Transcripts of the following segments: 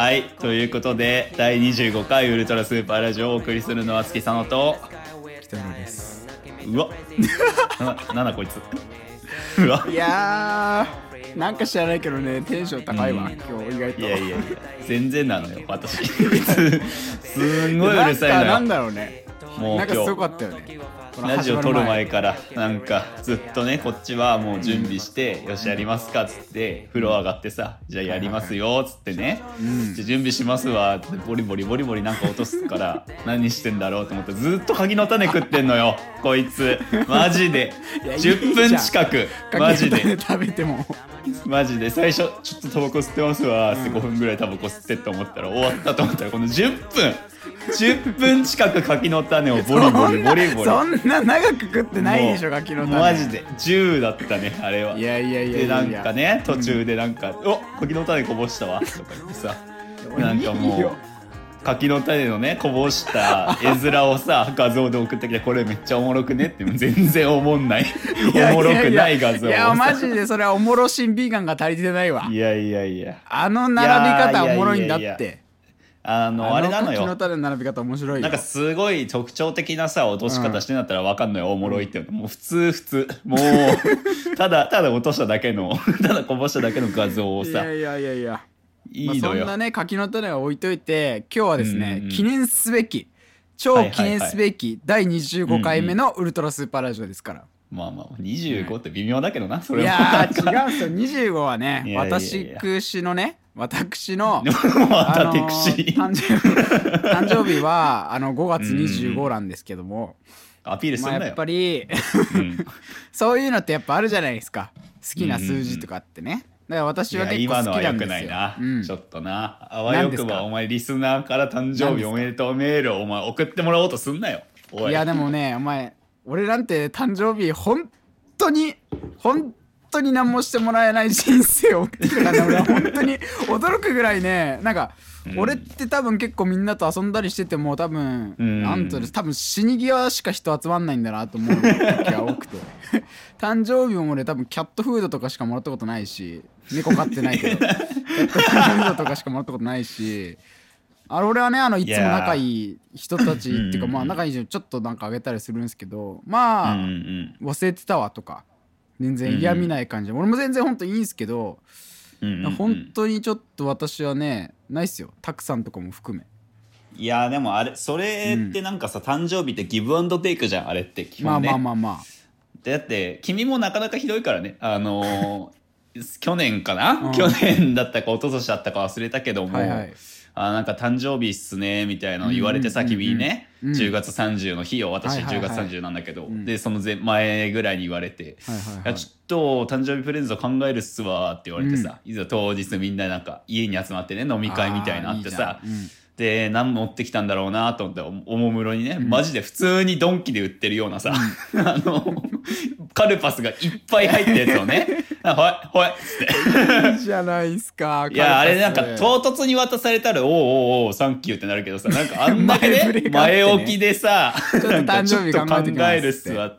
はいということで第25回ウルトラスーパーラジオをお送りするのは月佐野と北野です。うわ。ななんだこいつ。うわ。いやーなんか知らないけどねテンション高いわ、うん。今日意外と。いやいやいや全然なのよ私。すんごいうるさいのよ。なんだろうね。もうなんかすごか今ったよね。ラジオ撮る前始から。なんかずっとねこっちはもう準備して、よしやりますかっつって風呂上がってさじゃあやりますよっつってね、うん。じゃあ準備しますわってボリボリボリボリなんか落とすから 何してんだろうと思ってずっと鍵の種食ってんのよこいつ。マジで。いやいいじゃん。10分近く。マジで。食べても。マジで。最初ちょっとタバコ吸ってますわって5分ぐらいタバコ吸ってって思ったら終わったと思ったらこの10分。10分近く柿の種をボリボリボリボリそんなそんな長く食ってないでしょガキの種。マジで。10だったねあれは。いやいやいやでなんかね途中でなんか「お柿の種こぼしたわ」とか言ってさ。なんかもうよ。柿の種のねこぼした絵面をさ 画像で送ってきてこれめっちゃおもろくねって全然おもんない。おもろくない画像をいやさマジでそれはおもろしんビーガンが足りてないわ。いやいやいや。あの並び方おもろいんだってあのあれなのよ。柿の種の並び方面白いよ。なんかすごい特徴的なさ落とし方してんだったら分かんのよ、おもろいっていうの。もう普通普通。もうただただ落としただけの ただこぼしただけの画像をさ。いやいやいやいや。いいのよ、まあそんなね柿の種は置いといて今日はですね、うんうん記念すべき超記念すべき第25回目のウルトラスーパーラジオですから、まあまあ25って微妙だけどなそれいもやー違うんですよ。25はね いやいやいや。私のね私のまたテクあのシーー誕生日誕生日はあの5月25なんですけども、アピールすんなよ、まあやっぱりうんそういうのってやっぱあるじゃないですか好きな数字とかってね、だから私いやは結構今のは良く好きなんですよないな、うんちょっとなあわよ何ですかくばお前リスナーから誕生日おめでとうメールをお前送ってもらおうとすんなよおいいやでもねお前俺なんて誕生日本当に本当に何もしてもらえない人生を送ってきたからね俺は本当に驚くぐらいねなんか、うん俺って多分結構みんなと遊んだりしてても多分、うん。なんと多分死に際しか人集まんないんだなと思う時が多くて。誕生日も俺多分キャットフードとかしかもらったことないし猫飼ってないけど キャットフードとかしかもらったことないしあれ俺はねあのいつも仲いい人たちっていうかまあ仲いい人ちょっとなんかあげたりするんですけどまあ、忘れてたわとか全然嫌味ない感じ。で、俺も全然本当いいんすけど、うん本当にちょっと私はねないっすよ。たくさんとかも含め。いやでもあれそれってなんかさ、誕生日ってギブアンドテイクじゃんあれって基まあ本ね、まあまあまあでだって君もなかなかひどいからね。あのー 去年かな、うん。去年だったか一昨年だったか忘れたけども、はいはいあなんか誕生日っすねみたいなの言われてさ、君にね、うん10月30の日を私はいはい10はい。月30なんだけど、ん。でその前前ぐらいに言われて「はいちょっと誕生日プレゼント考えるっすわ」って言われてさ、いざ当日みんななんか家に集まってね飲み会みたいなのあってさで何持ってきたんだろうなと思っておおもむろにね、マジで普通にドンキで売ってるようなさ、あのカルパスがいっぱい入ったやつをね「あほいほい」っつって。いいじゃないっすかいやあれなんかと唐突に渡されたら「おうおうおうサンキュー」ってなるけどさなんかあんだけ前触ね。前置きでさょっと誕生日ちょっと考えるっすわ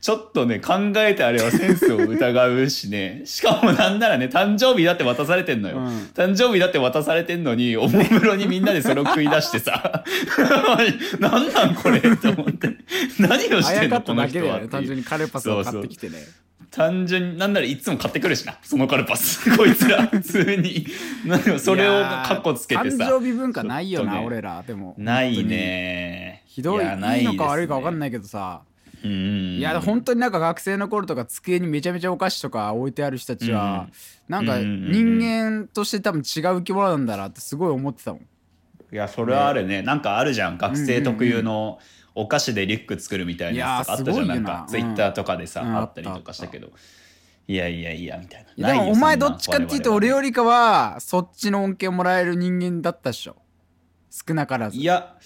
ちょっとね考えてあれはセンスを疑うしね。しかもなんならね誕生日だって渡されてんのよ、うん。誕生日だって渡されてんのにおもむろにみんなでそれを食い出してさ。なんなんこれと思って。何をしてんのこの人はっていう。単純にカルパスを買ってきてね単純になんならいつも買ってくるしな。そのカルパス。こいつら普通に。それをカッコつけてさ。誕生日文化ないよな、ね。俺ら。でもないね。ひどいやいいのか悪いか分かんいないけどさ。いや本当になんか学生の頃とか机にめちゃめちゃお菓子とか置いてある人たちは、なんかうん。人間として多分違う生き物なんだなってすごい思ってたもん。いやそれはあるね。なんかあるじゃん。学生特有のお菓子でリュック作るみたいなやつとかあったじゃん。ななんかツイッターとかでさ、うん。あったりとかしたけど。いやいやいやみたいいなでもお前どっちかっていうと俺よりかはそっちの恩恵をもらえる人間だったっしょ。少なからず。いや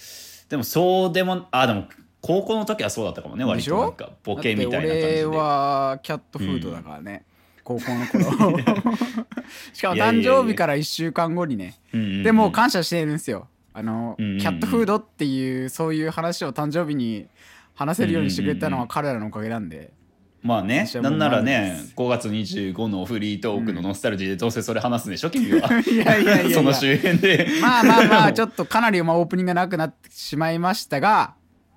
でもそうでもあでも高校の時はそうだったかもね割となんかボケみたいな感じで。俺はキャットフードだからね、高校の頃。しかも誕生日から1週間後にね。うんうんうんでも感謝してるんですよあの、キャットフードっていうそういう話を誕生日に話せるようにしてくれたのは彼らのおかげなんで、まあね私はもうんななら満ね足です。5月25のフリートークのノスタルジーでどうせそれ話すんでしょ君は。いやいやいやいや。その周辺で。まあまあまあちょっとかなりまあオープニングがなくなってしまいましたが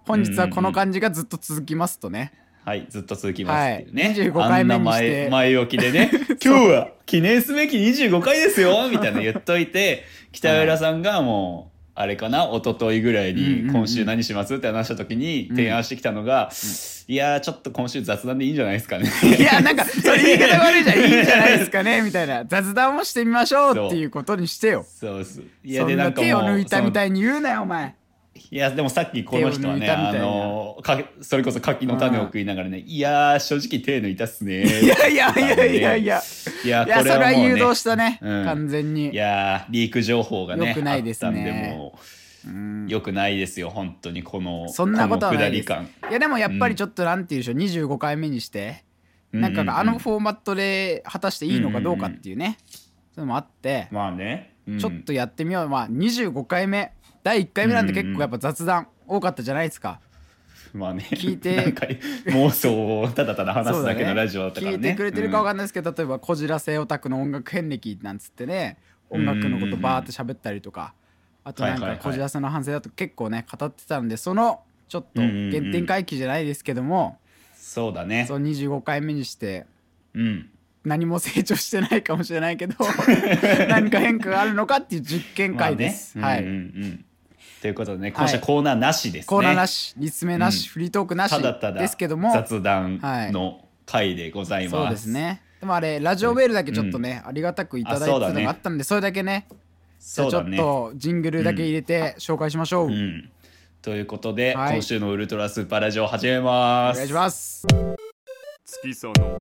本日はこの感じがずっと続きますとね、はいずっと続きますっていうね、はい。25回目に前前置きでね。今日は記念すべき25回ですよみたいな言っといて北浦さんがもうあれかな？一昨日ぐらいうんうんうん。に今週何します？って話した時に提案してきたのが、いやーちょっと今週雑談でいいんじゃないですかね。いやなんかそれ言い方悪いじゃん。いいんじゃないですかね。みたいな。雑談をしてみましょうっていうことにしてよ。そう。っす。いそんな手を抜いたみたいいに言うなよお前いやでもさっきこの人はねあのかそれこそ柿の種を食いながらね、いやー正直手抜いたっすね。いやいやいやいやいや。いやいやそれはもうね誘導したね、うん。完全に。いやーリーク情報がね良くないですね。よくないですよ本当にこのそんなことはないいやでもやっぱりちょっとなんて言うでしょう25回目にして、なんかあのフォーマットで果たしていいのかどうかっていうね、そういうのもあって、まあね、うん。ちょっとやってみよう。まあ25回目第1回目なんで結構やっぱ雑談多かったじゃないですか、まあね聞いて。妄想をただただ話すだけのラジオだったからね。聞いてくれてるかわうんかんないですけど、例えば「こじらせオタクの音楽遍歴」なんつってね音楽のことバーって喋ったりとか、あとなんはいはいはい。かこじらせの反省だと結構ね語ってたんでそのちょっとうんうんうん原点回帰じゃないですけども、そうだね。そう25回目にしてうん。何も成長してないかもしれないけど 何か変化があるのかっていう実験会です。ね。うんうんうんということでね今週はコーナーなしですね、コーナーなし、立命なし、うん。フリートークなしただただですけども、雑談の回でございます、そうですね。でもあれ、ラジオメールだけちょっとね、ありがたくいただいてたのがあったんで、それだけね、じゃあちょっとジングルだけ入れて紹介しましょう。うん、ということで、はい。今週のウルトラスーパーラジオ始めます。お願いします。月さの。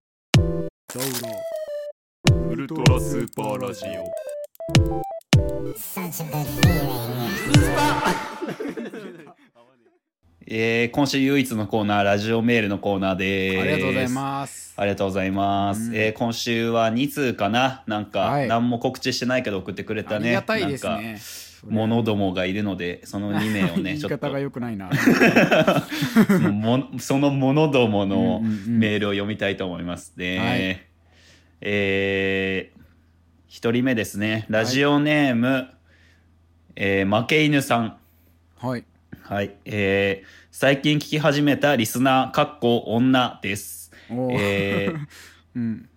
ウルトラスーパーラジオ えー今週唯一のコーナーラジオメールのコーナーです。ありがとうございます。ありがとうございます、うん。えー今週は2通かな。なんか、はい。何も告知してないけど送ってくれたね。ありがたいですね。か者どもがいるのでその2名を言いね ちょっと。方が良くないな。そのもその者どものうんうんうん。メールを読みたいと思いますね。はい。えー、1人目ですねラジオネーム、えー負け犬さん。はい。はい、えー最近聞き始めたリスナーかっこ女です。えー うん。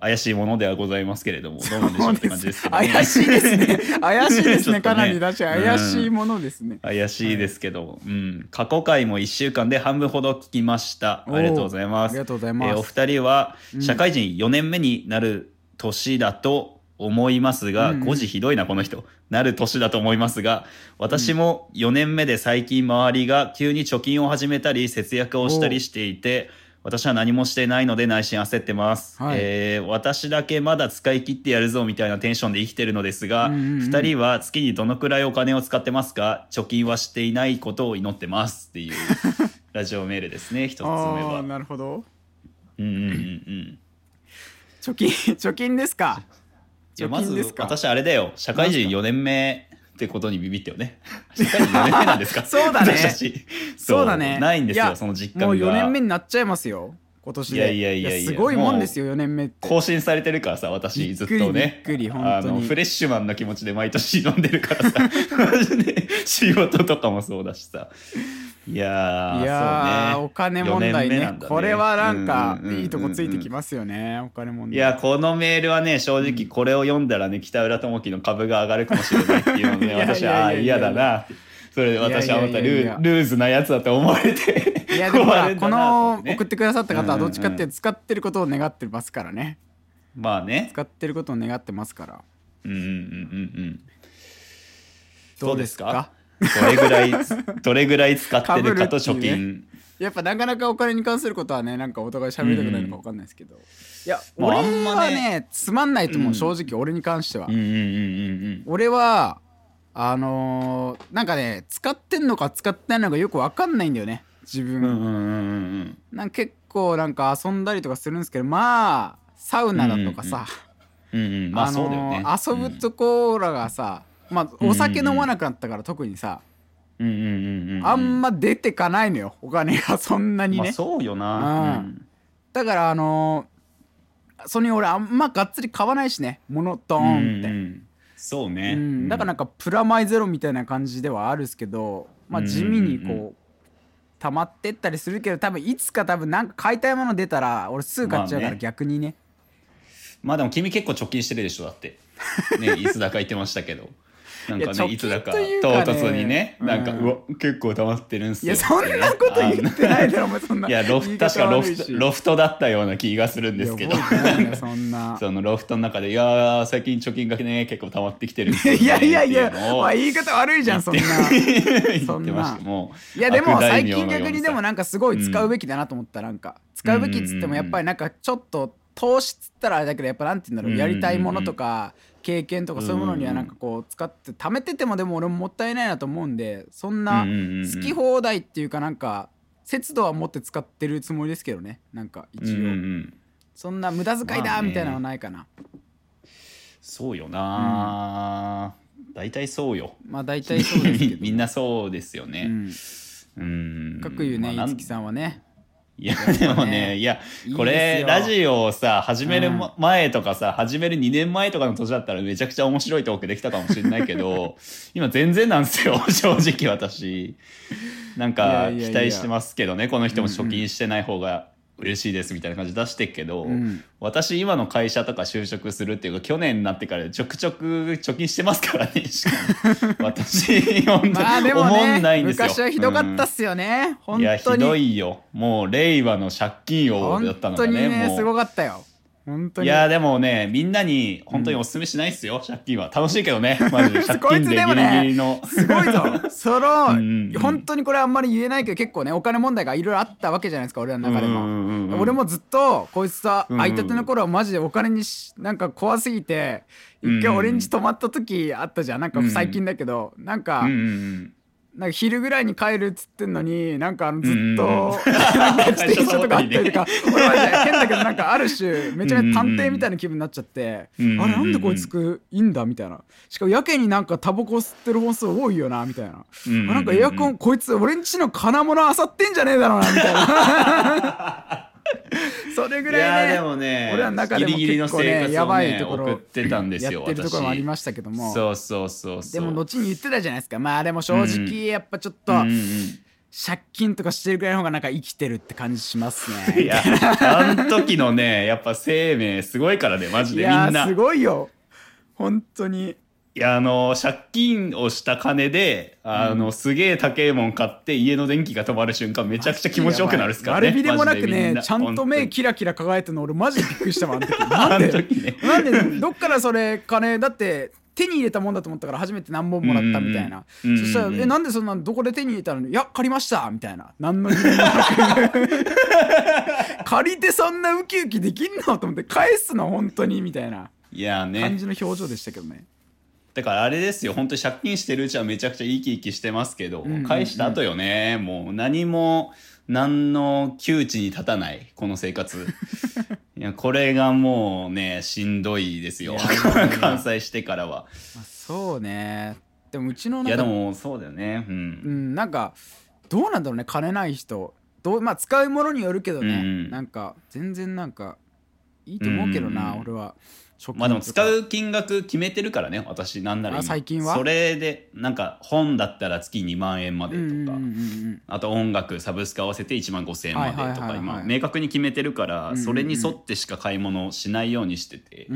怪しいものではございますけれどもどうなんでしょうって感じですけど、ね、怪しいですね。怪しいですね。ねかなりだし、怪しいものですね。怪しいですけど、うん、過去回も1週間で半分ほど聞きました。ありがとうございます。ありがとうございえます。ーお二人はうん社会人4年目になる年だと思いますが、うんうん。5時ひどいなこの人。なる年だと思いますが私も4年目で最近周りが急に貯金を始めたり節約をしたりしていて私は何もしてないので内心焦ってます、はい。えー私だけまだ使い切ってやるぞみたいなテンションで生きてるのですが、うんうんうん。2人は月にどのくらいお金を使ってますか？貯金はしていないことを祈ってますっていう ラジオメールですね 一つ目あは。あ、。なるほど。うんうんうんうん。貯金、貯金ですか？貯いやまず。私あれだよ。社会人なんす4年目ってことにビビってよね。社会人4年目なんですか？そうだね。そう。だね。ないんですよその実感がもう4年目になっちゃいますよ。今年で。いやいやいやいや。すごいもんですよ、4年目って。更新されてるからさ私ずっとね。びっくり本当に。あのフレッシュマンな気持ちで毎年飲んでるからさ。仕事とかもそうだしさいやーいやね。お金問題ね。ね。これはなんかいいとこついてきますよね、お金問題。いやこのメールはね正直これを読んだらね北浦智樹の株が上がるかもしれないっていうのをね私は嫌だな。それで私はまたルーズなやつだと思われて いやでもこの送ってくださった方はどっちかって使ってることを願ってますからね。まあね。使ってることを願ってますから。うんうんうんうんうん。どうですか？どれぐらいどれぐらい使ってるかと貯金やっぱなかなかお金に関することはねなんかお互い喋りたくないのか分かんないですけど、いや、まあ俺はねねつまんないと思う、うん正直俺に関しては、うんうんうんうん俺はあのーなんかね使ってんのか使ってないのかよく分かんないんだよね。自分、うんうんうんうんうん。なんか結構なんか遊んだりとかするんですけどまあサウナだとかさ、うんうんまあそうだよね。遊ぶところがさ、まあお酒飲まなくなったから特にさ、うんうんうんうんうん。あんま出てかないのよお金が。そんなにね、まあそうよな。うん。うん。だからあのー、それに俺あんまがっつり買わないしね。モノトーンって、うんうんそうね、うん、だからなんかプラマイゼロみたいな感じではあるっすけど、まあ、地味にうんうん。こう溜まってったりするけど多分いつか多分なんか買いたいもの出たら俺すぐ買っちゃうからまあね。逆にね。まあでも君結構貯金してるでしょだって。ね いつだか言ってましたけどなんかねいつだかね唐突にねなんか、ううんわ結構溜まってるんすよ。いやそんなこと言ってないだろお前そんないやロフ確かロフトロフトだったような気がするんですけど。そんな。そのロフトの中で「いやー最近貯金がね結構溜まってきてるんですよね」いやいやいや言い方悪いじゃんそんな。そんな。いやでも最近逆にでもなんかすごい使うべきだなと思ったなんか。使うべきっつってもやっぱりなんかちょっと投資っつったらあれだけどやっぱなんて言うんだろうんうやりたいものとか経験とかそういうものにはなんかこう使って貯めててもでも俺ももったいないなと思うんでそんなうんうんうんうん。好き放題っていうかなんか節度は持って使ってるつもりですけどね。なんかうんうんう一応ん。そんな無駄遣いまあねだみたいなのはないかな。そうよな。大体そうよ。まあ大体そうですけど みんなそうですよね。うん。うん。かくいうねまあなんいつきさんはねいやでもねいやこれラジオをさ始める前とかさ始める2年前とかの年だったらめちゃくちゃ面白いトークできたかもしれないけど今全然なんですよ 正直私。なんいか期待してますけどねこの人も貯金してない方が嬉しいですみたいな感じ出してっけど、うん。私今の会社とか就職するっていうか去年になってからちょくちょく貯金してますからねしかも。私本当にまあでんないねんですよ。昔はひどかったっすよね、本いやひどいよ。もう令和の借金王だ本ったのが当にねねすごかったよ本当に。いやでもねみんなに本当にお勧めしないっすよ、借金は。楽しいけどね マジで。借金でギリギリの。すごいぞ。そのうんうんうん。本当にこれあんまり言えないけど結構ねお金問題がいろいろあったわけじゃないですか俺らの中でも、うんうんうんうん俺もずっとこいつさうんうん会いたての頃はマジでお金にしなんか怖すぎてうんうん一回俺んち泊まった時あったじゃん。なんか最近だけど。なんか、うんうんうんなんか昼ぐらいに帰るっつってんのになんかあのずっうんうん。と なんか自転車とかあったりとか俺は変だけどなんかある種めちゃめちゃ探偵みたいな気分になっちゃってあうんうんうん。れなんでこいつくいいんだみたいな。しかもやけになんかタバコ吸ってる本数多いよなみたいな。うんうんうんあなんかエアコンこいつ俺んちの金物あさってんじゃねえだろうなみたいな それぐいやらいねでもね俺らの中でもギリギリの結構ね生活をやばいねところ送ってたんですよやってるところもありましたけども。そうそうそうでも後に言ってたじゃないですか。まあでも正直やっぱちょっと、うんうんうん。借金とかしてるぐらいの方がなんか生きてるって感じしますね。いやあの時のねやっぱ生命すごいからねマジいでみんな。すごいよ。本当に。いやあの借金をした金であの、すげえ高えもん買って家の電気が止まる瞬間めちゃくちゃ気持ちよくなるっすからね。悪びれもなくねなちゃんと目キラキラ輝いてるの俺マジでびっくりしたわあの時。あなんで？ね。なんで？どっからそれ金だって手に入れたもんだと思ったから初めて何本もらったみたいな、うんうんうんそしたら「うんうんえなんでそんなのどこで手に入れたの?」いや借りました」みたいな。何の理由もなく。借りてそんなウキウキできんの？と思って。返すの本当にみたいな。いや感ね。じの表情でしたけどねだからあれですよ。本当に借金してるうちはめちゃくちゃ生き生きしてますけど、返した後よね。もう何も何の窮地に立たない。この生活。いやこれがもうねしんどいですよ。いやいやいや。関西してからは。まあそうね。でもうちのいやでもそうだよね。ううんんなんかどうなんだろうね。金ない人。どうまあ使うものによるけどね、うんなんか全然なんかいいと思うけどな、うん。俺はまあでも使う金額決めてるからね私なんなら最近は？それでなんか本だったら月2万円までとか、あと音楽サブスク合わせて1万5,000円までとか今明確に決めてるからそれに沿ってしか買い物をしないようにしてて。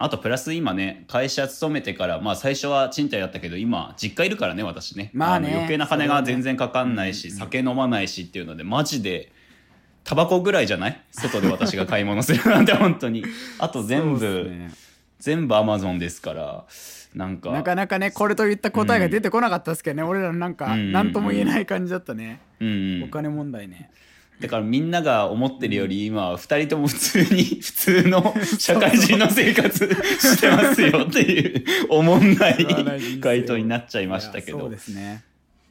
あとプラス今ね会社勤めてからまあ最初は賃貸だったけど今実家いるからね私ね。まあねの余計な金が全然かかんないし酒飲まないしっていうのでマジでタバコぐらいじゃない？外で私が買い物するなんて本当に。あと全部すね。全部アマゾンですからなんか。なかなかねこれといった答えが出てこなかったですけどね、俺らのなんかうん何とも言えない感じだったね、うんうん。お金問題ね。だからみんなが思ってるより今は2人とも普通に 普通の 社会人の生活してますよっていうおもんない回答になっちゃいましたけど。そうですね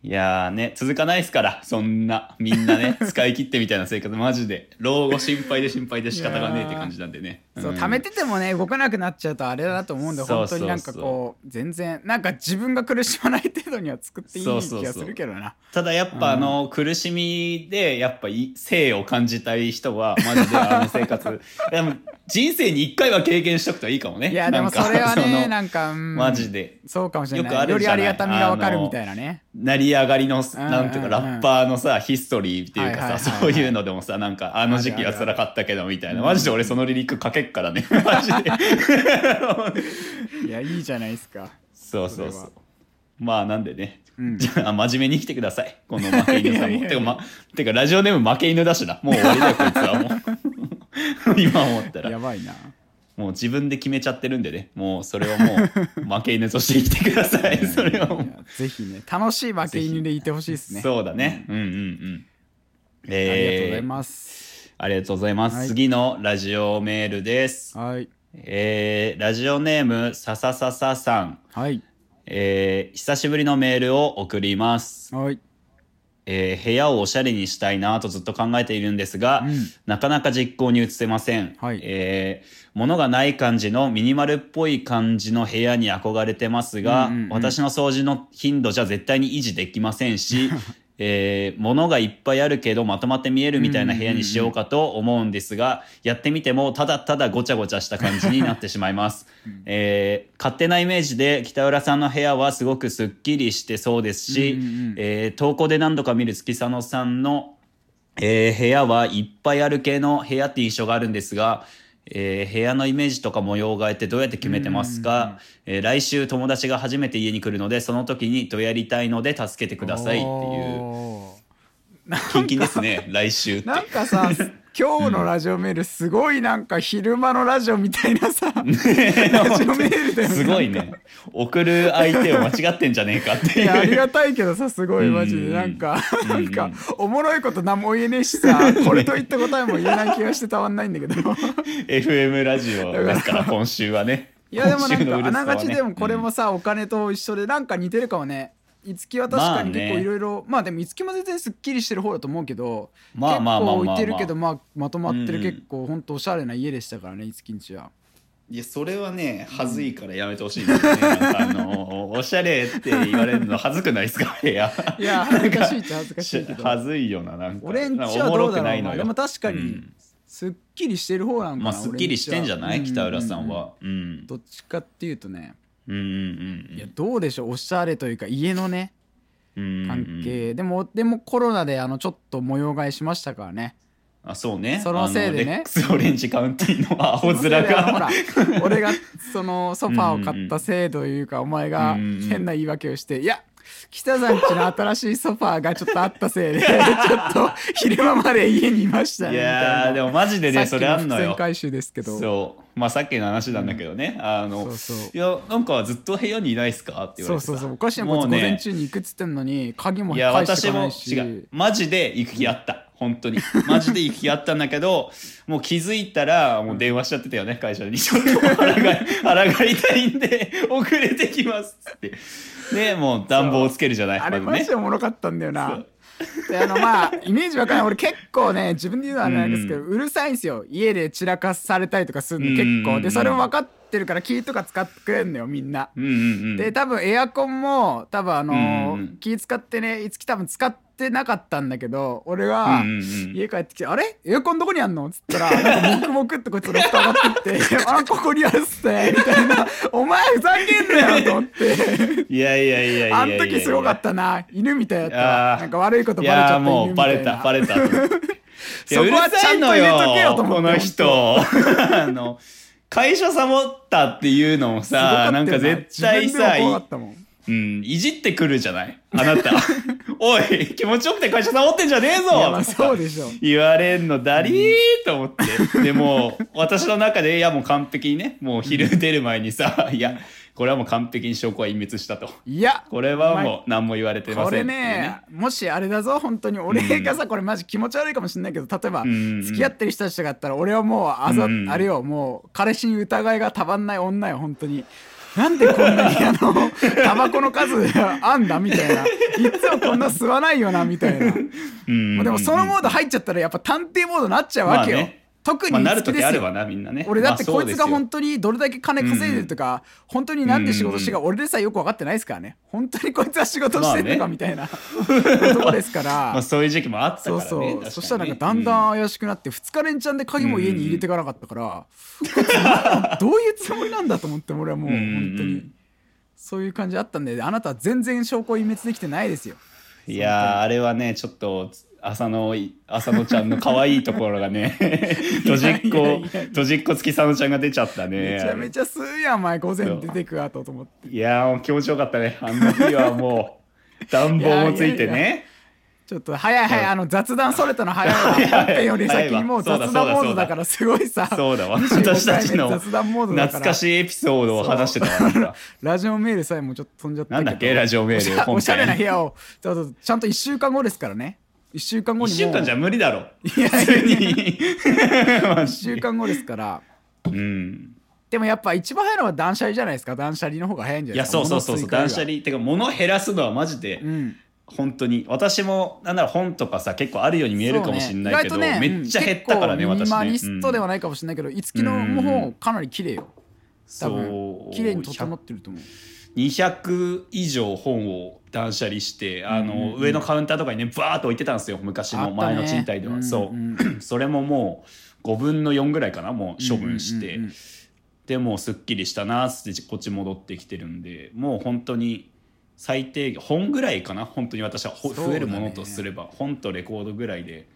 いやーね続かないですからそんな。みんなね 使い切ってみたいな生活。マジで。老後心配で心配で仕方がねえって感じなんでね。そう、ん貯めててもね動かなくなっちゃうとあれだと思うんで本当になんかこう全然なんか自分が苦しまない程度には作っていい気がするけどな。ただやっぱあの苦しみでやっぱい生を感じたい人はマジであの生活。でも人生に一回は経験しとくといいかもね。いやでもそれはねなんか、うん。マジで。そうかもしれない。よくあるよりありがたみがわかるみたいなね。成り上がりのんなんていうかうんラッパーのさヒストリーっていうかさそういうのでもさなんかあの時期は辛かったけどみたいな。うんマジで俺そのリリック書けっからね。マジで。いやいいじゃないですか。そうそうそう。まあなんでね。うん。じゃあ真面目に来てください。この負け犬さんも てか,、ま、てかラジオネーム負け犬だしな。もう終わりだよこいつは。もう。今思ったら。やばいなもう自分で決めちゃってるんでね。もうそれはもう負け犬として生きてください。それはもう。いやぜひね楽しい負け犬でいてほしいですね。そうだね。うん。うんうんありがとうございえーます、ありがとうございます、はい。次のラジオメールです。はい。えーラジオネームさささささん。はい。えー久しぶりのメールを送ります。はいえー部屋をおしゃれにしたいなとずっと考えているんですが、うん。なかなか実行に移せません、はい。えー物がない感じのミニマルっぽい感じの部屋に憧れてますが、うんうんうん。私の掃除の頻度じゃ絶対に維持できませんし えー物がいっぱいあるけどまとまって見えるみたいな部屋にしようかと思うんですが、やってみてもただただごちゃごちゃした感じになってしまいます、えー勝手なイメージで北浦さんの部屋はすごくすっきりしてそうですし、うんうんうん。えー投稿で何度か見る月佐野さんの、えー部屋はいっぱいある系の部屋って印象があるんですが、えー部屋のイメージとか模様替えってどうやって決めてますか、えー来週友達が初めて家に来るのでその時にどうやりたいので助けてくださいっていう。キンキンですね来週って。なんかさ今日のラジオメールすごいなんか昼間のラジオみたいなさ ラジオメールだよね。すごいね。送る相手を間違ってんじゃねえかっていいうやありがたいけどさすごいマジうん。でなんかうん。なんかおもろいこと何も言えねえしさこれといった答えも言えない気がしてたまんないんだけど。FM ラジオですから今週はね。いやでもなんかあながちでもこれもさお金と一緒でなんか似てるかもねいつきは確かに結構いろいろまあでもいつきも全然すっきりしてる方だと思うけどまあまあまあ置いてるけどまあまとまってるうん結構ほんとおしゃれな家でしたからねいつきんちは。いやそれはね恥ずいからやめてほしいですね、なんかあのおしゃれって言われるの恥ずくないですか部屋いや恥ずかしいっちゃ恥ずかしいけど。恥ずいよななんか。俺んちおもろはどうだろくないうのよ。なでも確かにうん。すっきりしてる方なんかなまあすっきりしてんじゃない、北浦さんは。うん。どっちかっていうとねうんうんうんいやどうでしょうおしゃれというか家のねうん関係。でもでもコロナであのちょっと模様替えしましたからね。あそうね。そのせいでね。レックスオレンジカウンティーの青面 ほらが俺がそのソファーを買ったせいというかお前が変な言い訳をしていや北さんちの新しいソファーがちょっとあったせいで ちょっと昼間まで家にいましたいねみたいやでもマジでねそれあんのよ。回収ですけど。そう。まあさっきの話なんだけどね、あのそうそう。いやなんかずっと部屋にいないっすかって言われてさ。そうそうそう。おかしいなこいつ午もうね。前中に行くっつってんのに鍵もいや返して私もかないし。違う。マジで行く気あった本当に。マジで行く気あったんだけどもう気づいたらもう電話しちゃってたよね会社に。ちょっと腹が腹が痛いんで遅れてきますって。でもう暖房をつけるじゃないあれマジでおもろかったんだよな。であのまあイメージわかんない。俺結構ね自分で言うのはあれなんですけど、うるさいんですよ。家で散らかされたりとかするの結うんうんうん構。でそれも分かってるから気とか使ってくれんのよみんな。うんうんうん。で多分エアコンも多分あのーうんうん気使ってねいつき多分使ってなかったんだけど俺がうんうんうん。家帰ってきて「あれ？エアコンどこにあんの?」っつったらなんか黙々ってこいつロフト上がってって「あここにあるっすね」みたいな「お前ふざけんなよ」と思って。いやいやいやいやあん時すごかったな。犬みたいだったなんか悪いこといバレちゃったやーもうバレたバレた そこはちゃんと入れとけよと思ってこの人。あの会社サボったっていうのもさな。んか絶対さうん、いじってくるじゃない？あなた。おい気持ちよくて会社サボってんじゃねえぞ！いやまあそうでしょ。言われんのだりーと思って。でも私の中でいやもう完璧にねもう昼出る前にさいやこれはもう完璧に証拠は隠滅したと。いやこれはもう何も言われてまこれせんっていうね。もしあれだぞ本当に。俺がさ、これマジ気持ち悪いかもしれないけど例えば、ん。付き合ってる人たちがあったら俺はもうあざ、うん。あれよもう彼氏に疑いがたまんない女よ本当に。なんでこんなにあの タバコの数 あんだみたいな。いつもこんな吸わないよなみたいな、でもそのモード入っちゃったらやっぱ探偵モードになっちゃうわけよ、まあね特にまあ、なる好きですよ。時あるわなみんなね。俺だってこいつが本当当にどれだけ金稼いでるとか、本当になんで仕事してるか俺でさえよく分かってないですからね。本当にこいつは仕事してるのかまあね。みたいな。とこですから、まあ、そういう時期もあったからそうねそう、そしたらなんかだんんだん怪しくなって2日連チャンで鍵も家に入れていかなかったから、こいつなん。どういうつもりなんだと思って俺はもううんうん。うん本当に。そういう感じあったんであなたは全然証拠隠滅できてないですよ。いやーあれはねちょっと浅野浅野ちゃんの可愛いところがね 閉じっこ閉じっこ付き佐野ちゃんが出ちゃったね。めちゃめちゃ吸うやんお前午前出てく後と思って。いや気持ちよかったね。あの日はもう 暖房もついてね。ちょっと早い早いあの雑談それたの早いわ本編より先にもう雑談モードだから。すごいさそうだ。わ。25私たちの懐かしいエピソードを話してたラジオメールさえもちょっと飛んじゃったなんだっけ？ラジオメールおしゃ本編。おしゃれな部屋を。ちゃんと1週間後ですからね1週間後1にもう週間じゃ無理だろ。いやいや普通に。1週間後ですから。うん。でもやっぱ一番早いのは断捨離じゃないですか。断捨離の方が早いんじゃないですか。そうそうそうそう。断捨離。てか物減らすのはマジでうん。本当に。私もなんなら本とかさ結構あるように見えるかもしれないけど、そうね。意外とねめっちゃ減ったからね、うん結構私ね。ミニマリストではないかもしれないけど、いつきのもうかなり綺麗よ。多分。そう。綺麗に整ってると思う200以上本を断捨離してあの、うんうん。うん上のカウンターとかにねバーッと置いてたんですよ昔の前の賃貸では、ねそう、うんうん。そ れももう5分の4ぐらいかなもう処分して、うんうんうんでもうすっきりしたなっつってこっち戻ってきてるんでもう本当に最低限本ぐらいかな本当に私はね。増えるものとすれば、本とレコードぐらいで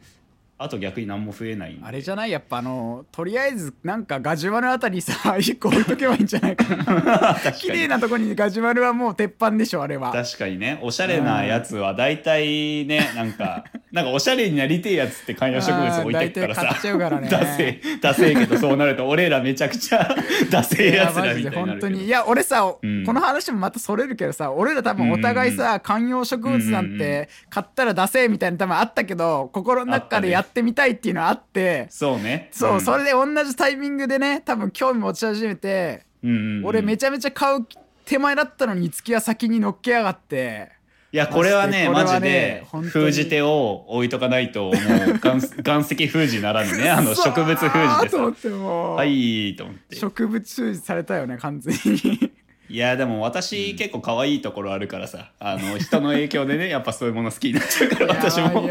あと逆に何も増えないあれじゃない？やっぱあのとりあえずなんかガジュマルあたりさ 1個置いとけばいいんじゃないかな。綺麗になとこにガジュマルはもう鉄板でしょあれは。確かにね。おしゃれなやつは大体ねなんかなんかおしゃれになりてえやつって観葉植物置いてくからさ。買っちゃうからね。ダセえダセえけどそうなると俺らめちゃくちゃ ダセえやつらみたいになる本当に。いや俺さ、うん。この話もまたそれるけどさ俺ら多分お互いさ、観葉植物なんて買ったら出せみたいな多分あったけど心の中でやってみたいっていうのはあってそうね。そう、ん。それで同じタイミングでね多分興味持ち始めて、うんうんうん。俺めちゃめちゃ買う手前だったのに月は先に乗っけやがって。いやこれはねねジで。封じ手を置いとかないともう岩 岩石封じならぬねあの植物封じでと思っさて。もう、はいと思って。植物封じされたよね完全にいやでも私結構可愛いところあるからさ。あの人の影響でね やっぱそういうもの好きになっちゃうから私も。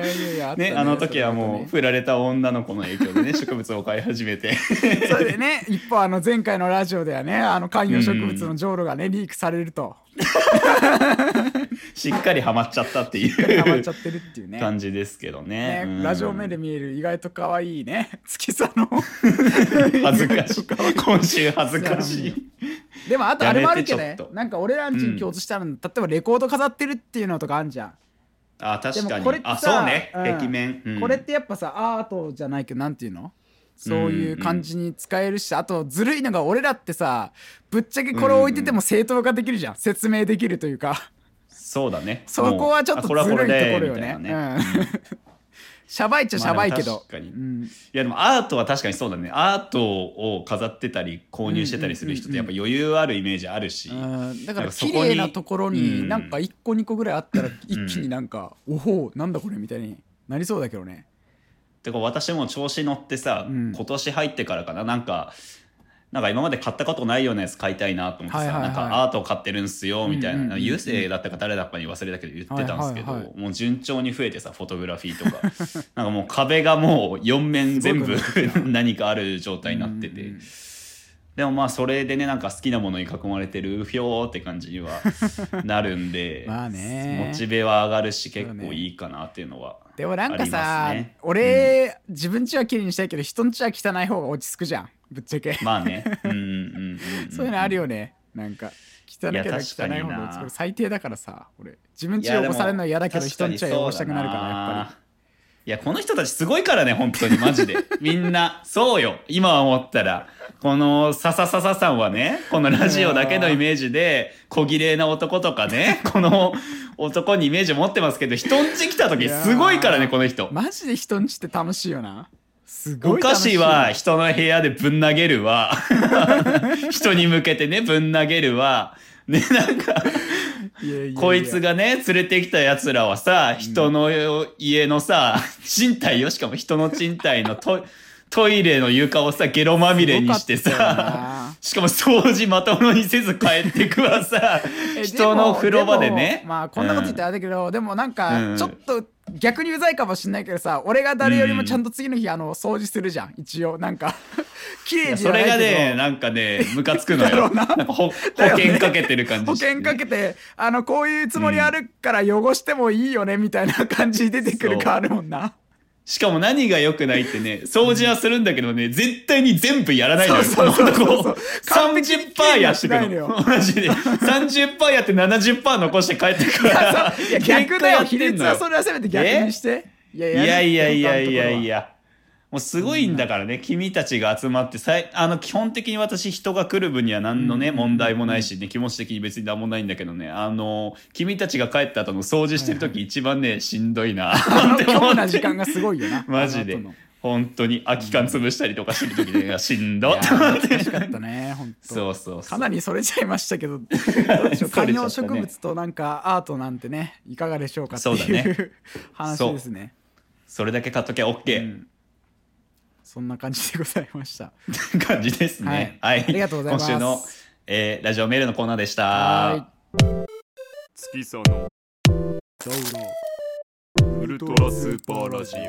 ねあの時はもう振られた女の子の影響でね植物を飼い始めて。それでね。一方あの前回のラジオではねあの観葉植物のジョウロがねリークされると。しっかりハマっちゃったっていハマっちゃうってるっていうね。感じですけどね。ねうん。ラジオ目で見える意外と可愛いね月さの。恥ずかしい。今週恥ずかしいでもあとあれもあるけどね。なんか俺らんちに共通したの、例えばレコード飾ってるっていうのとかあんじゃん、あ確かに。でもこれあそうね。うん。壁面、うん。これってやっぱさアートじゃないけどなんていうの？そういう感じに使えるし、あとずるいのが俺らってさぶっちゃけこれ置いてても正当化できるじゃん、説明できるというか。そうだね。そこはちょっとずるいところよね。ね。うんしゃばいっちゃしゃばいけど、まあ確かに。うん。いやでもアートは確かにそうだね。アートを飾ってたり購入してたりする人ってやっぱ余裕あるイメージあるし、うんだから綺麗なところうにん。なんか1個2個ぐらいあったら一気になんか、おおなんだこれみたいになりそうだけどね。てか私も調子乗ってさ、うん。今年入ってからかな。なんかなんか今まで買ったことないようなやつ買いたいなと思ってさ、なんかアートを買ってるんすよみたいな、うんうんうんうん。優勢だったか誰だったかに忘れたけど言ってたんですけど、もう順調に増えてさフォトグラフィーとか。なんかもう壁がもう4面全部何かある状態になってて。うんうんでもまあそれでねなんか好きなものに囲まれてるうひょーって感じには なるんでまあね。モチベは上がるし結構いいかなっていうのはでもなんかさ、すね。俺、自分家は綺麗にしたいけど人ん家は汚い方が落ち着くじゃんぶっちゃけ、まあね。うんうんうんうん そういうのあるよね。なんか汚いけど汚い確かにな。方が落ち着く最低だからさ俺。自分いやでも家汚されるのは嫌だけど人ん家は汚したくなるからやっぱいやこの人たちすごいからね本当にマジで。みんな。そうよ。今思ったら。このさささささんはねこのラジオだけのイメージで小綺麗な男とかね この男にイメージを持ってますけど人んち来た時すごいからねこの人。りマジで人ん家って楽しいよなすごおい楽しい菓子は人の部屋でぶん投げるわ。人に向けてねぶん投げるわ。ねなんかこいつがね連れてきたやつらはさ人の家のさ賃貸よ。しかも人の賃貸のト トイレの床をさゲロまみれにしてさな。しかも掃除まともにせず帰ってくわさ。え人の風呂場でね。もまあこんなこと言ってあれだけど、でもなんうかん。ちょっと逆にうざいかもしんないけどさ俺が誰よりもちゃんと次の日あの掃除するじゃん。一応なんか 綺麗じそれがねなんかねムカつくのだろような。保険かけてる感じ。ね険かけてあのこういうつもりあるから汚してもいいよねみたいな感じ出てくるかあるもんなしかも何が良くないってね、掃除はするんだけどね、絶対に全部やらないのよ。こ完璧に30%やってく綺麗にはしないのの。マジで。30%やって70%残して帰ってくから。いや逆だよ比率はそれはせめて逆にしていやいやいやいやいや。もうすごいんだからね、君たちが集まってさいあの基本的に私人が来る分には何のね、うん。問題もないしね気持ち的に別に何もないんだけどねあの君たちが帰った後の掃除してる時一番ねしんどいな。って思って。時間がすごいよな。マジで。本当に空き缶潰したりとかしてる時で、しん。いどやって思って懐かしかったね本当。そうそうそう。かなりそれちゃいましたけど 観葉植物となんかアートなんてねいかがでしょうかってそうだね。いう話ですね。それだけ買っときゃ OK、うんそんな感じでございました。感じですね。はい、はい。ありがとうございます。今週の、えーラジオメールのコーナーでした。は月その。どうぞウルトラスーパーラジオ。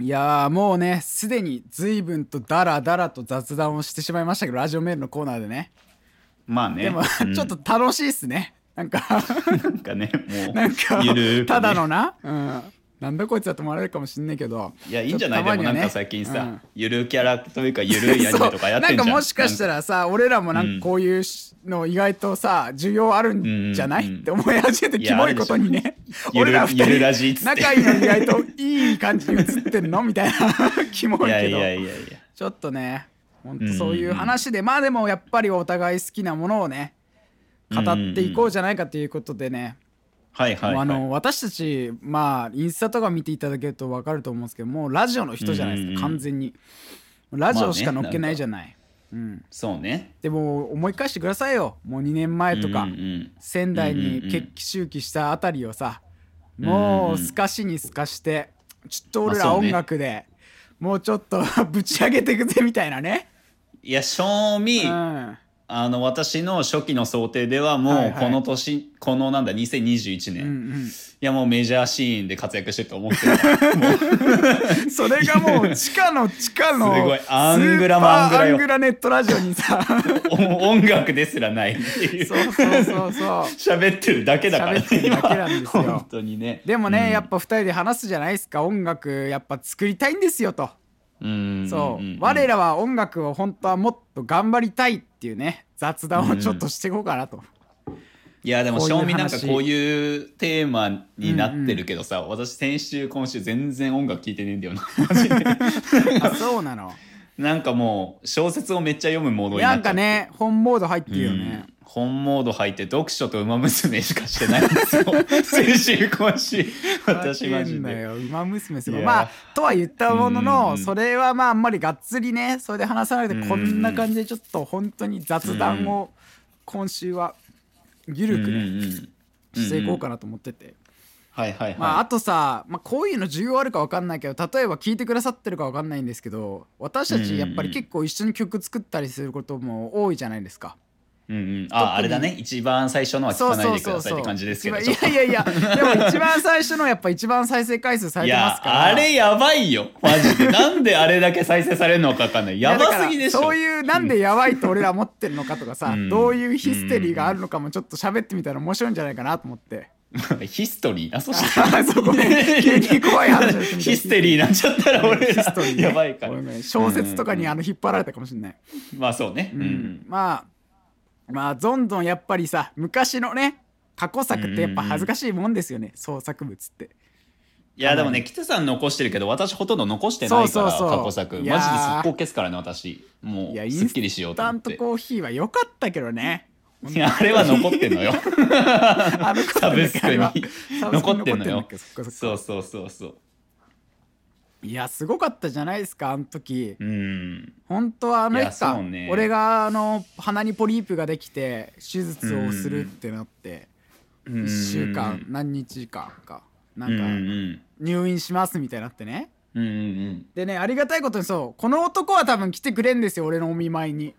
いやーもうねすでに随分とダラダラと雑談をしてしまいましたけどラジオメールのコーナーでね。まあね。でも、うん。ちょっと楽しいっすねなんか なんかねもうなんかゆるね。ただのな、うん、なんだこいつだと思われるかもしんないけど。いやいいんじゃない？でもなんか最近さ、うん。ゆるキャラというかゆるいアニメとかやってんじゃん。なんかもしかしたらさ俺らもなんうん。かこういうの意外とさ需要あるんじゃない、うんうんって思い始めてキモいことにね。俺ら二人仲いいの意外といい感じに映ってんのみたいな キモいけど。いやいやいやいや。ちょっとねほんとそういう話で、まあでもやっぱりお互い好きなものをね語っていこうじゃないかということでね、はいはい、はい、あの私たちまあインスタとか見ていただけると分かると思うんですけどもうラジオの人じゃないですか、うんうん完全に。ラジオしか載っけないじゃない、うん、そうね。でも思い返してくださいよ。もう2年前とか、うんうん仙台に決起周期したあたりをさ、うんうんもうすかしにすかしてちょっと俺ら音楽で、もうちょっと ぶち上げていくぜみたいなね、いや正味、うん、あの私の初期の想定でははいもはい。うこの年、このなんだ2021年、うんいうん。やもうメジャーシーンで活躍してると思ってる。それがもう地下の地下のすごい。アングラマンアングラネットラジオにさ。お 音楽ですらないっていう。そうそうそうそう。喋ってるだけだからね。喋ってるだけなんですよ。今 本当にね。でもね、うん。やっぱ2人で話すじゃないですか。音楽やっぱ作りたいんですよと、うんそう、んん我らは音楽を本当はもっと頑張りたいっていうね雑談をちょっとしていこうかなと、いやでもこういう正味なんか話。こういうテーマになってるけどさ、私先週今週全然音楽聴いてねえんだよな。マジで。あそうなの。なんかもう小説をめっちゃ読むモードにななんっちゃって。かね本モード入ってるよね、うん本モード入って読書と馬娘しかしてないんですよ。先週今週私マジで。馬娘すごいまあとは言ったものの、それはまああんまりがっつりねそれで話さないでこんな感じでちょっと本当に雑談を今週はゆるくね、していこうかなと思ってて、はいはいはい、まああとさ、まあ、こういうの需要あるか分かんないけど例えば聞いてくださってるか分かんないんですけど私たちやっぱり結構一緒に曲作ったりすることも多いじゃないですか。うんうん、ああれだね。一番最初のは聞かないでくださいって感じですけど。いやいやいやでも一番最初のやっぱ一番再生回数されいてますから。やあれやばいよ。マジで。なんであれだけ再生されるのか分かんないやばすぎでしょ。そういうなんでやばいと俺ら思ってるのかとかさ、うん。どういうヒステリーがあるのかもちょっと喋ってみたら面白いんじゃないかなと思って。ヒストリー？なそしてあそうごめん。急に怖い話ヒステリーになっちゃったら俺。らヒストリーね。やばいから。ごめんごめん。小説とかにうんあの引っ張られたかもしれない。まあそうね。ううんん。まあまあどんどんやっぱりさ昔のね過去作ってやっぱ恥ずかしいもんですよね、創作物って。いやでもね北さん残してるけど私ほとんど残してないからそうそうそう。過去作。マジで速攻消すからね私。もうすっきりしようと思って。スタントコーヒーは良かったけどね。いやあれは 残ってんのよ。サブスクに。残ってんの。よ。そうそうそうそういやすごかったじゃないですかあの時。うん。本当はあの日か、ね。俺があの鼻にポリープができて手術をするってなって1週間何日間か。なうんんうかん。入院しますみたいになってね。うんうんうん。でねありがたいことにそうこの男は多分来てくれんですよ俺のお見舞いに。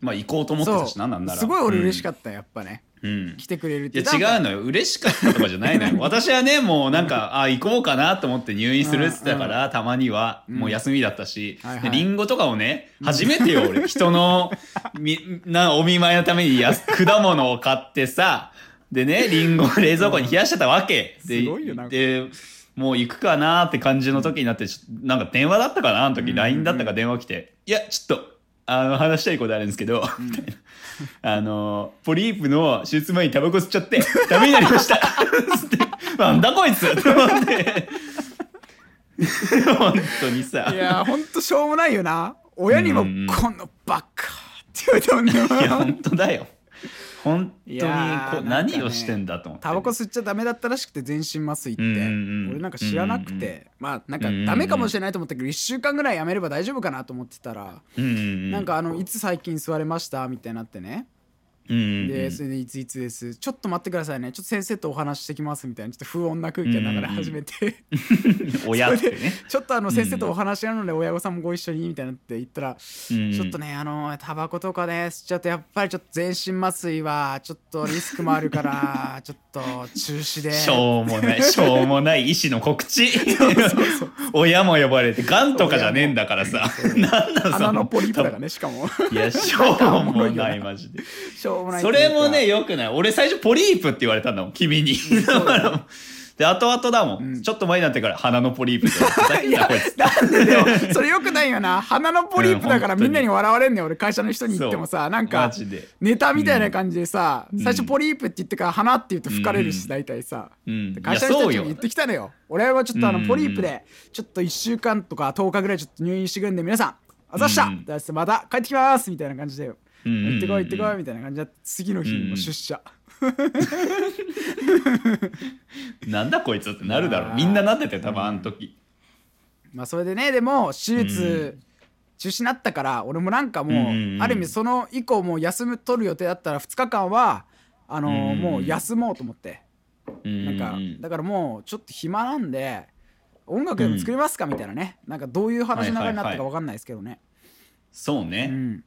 まあ行こうと思ってたしななんなら。すごい俺嬉しかっったやっぱね。た、うん。来てくれるっいてや違うのよ。嬉しかったとかじゃないのよ。私はねもうなんかあ行こうかなと思って入院するっつってたから、たまにはもう休みだったし、はいはい。でリンゴとかをね初めてよ俺。人のみなお見舞いのためにやす果物を買ってさでねリンゴを冷蔵庫に冷やしてたわけ、で すごいよなんか。でもう行くかなって感じの時になってなんか電話だったかなあの時、うん LINE だったか電話来て「いやちょっとあの話したいことあるんですけど」みたいな。あのポリープの手術前にタバコ吸っちゃって ダメになりました。つってなんだこいつ。と思って本当にさ。いやほんとしょうもないよな。親にもうんうん「このバカ」って言われたもんね。いや本当だよ本当にこうね何をしてんだと思って。タバコ吸っちゃダメだったらしくて全身麻酔って、うんうんうん俺なんか知らなくて、まあなんかうんうんうんダメかもしれないと思ったけど1週間ぐらいやめれば大丈夫かなと思ってたら、うんうんうんなんかあのいつ最近吸れました？みたいになってね、でそれでいついつですちょっと待ってくださいね。ちょっと先生とお話ししてきますみたいな。ちょっと不穏な空気の中で始めて、親ってね。ちょっとあの先生とお話しなので親御さんもご一緒にみたいなって言ったら、うんちょっとねあのタバコとかね吸っちゃうとやっぱりちょっと全身麻酔はちょっとリスクもあるから ちょっと中止で。しょうもないしょうもない医師の告知。親も呼ばれてがんとかじゃねえんだからさ。なんなんそ鼻のポリープだからねしかも。いやしょうもないマジで。しょうもないそれもねよくない。俺最初ポリープって言われたんだもん君にだから で後々だもん、うん。ちょっと前になってから鼻のポリープっていつなんでだよそれよくないよな鼻のポリープだからみんなに笑われんねん俺会社の人に言ってもさなんマかネタみたいな感じでさ、ん最初ポリープって言ってから鼻って言うと吹かれるし、うん大体さ、うんで会社の人たちいやそうよも言ってきたのよ俺はちょっとあのうんポリープでちょっと1週間とか10日ぐらいちょっと入院してくるんで皆さんあざっした、うんまた帰ってきますみたいな感じで行ってこい行ってこいみたいな感じ。で次の日にもう出社、なんだこいつってなるだろう。みんななってて多分あの時。まあそれでねでも手術中止になったから俺もなんかもう、ある意味その以降もう休む取る予定だったら2日間はあのもう休もうと思って。ななんかだからもうちょっと暇なんで音楽でも作りますかみたいなね。なんかどういう話の流れになったか分かんないですけどね、そうね、うん、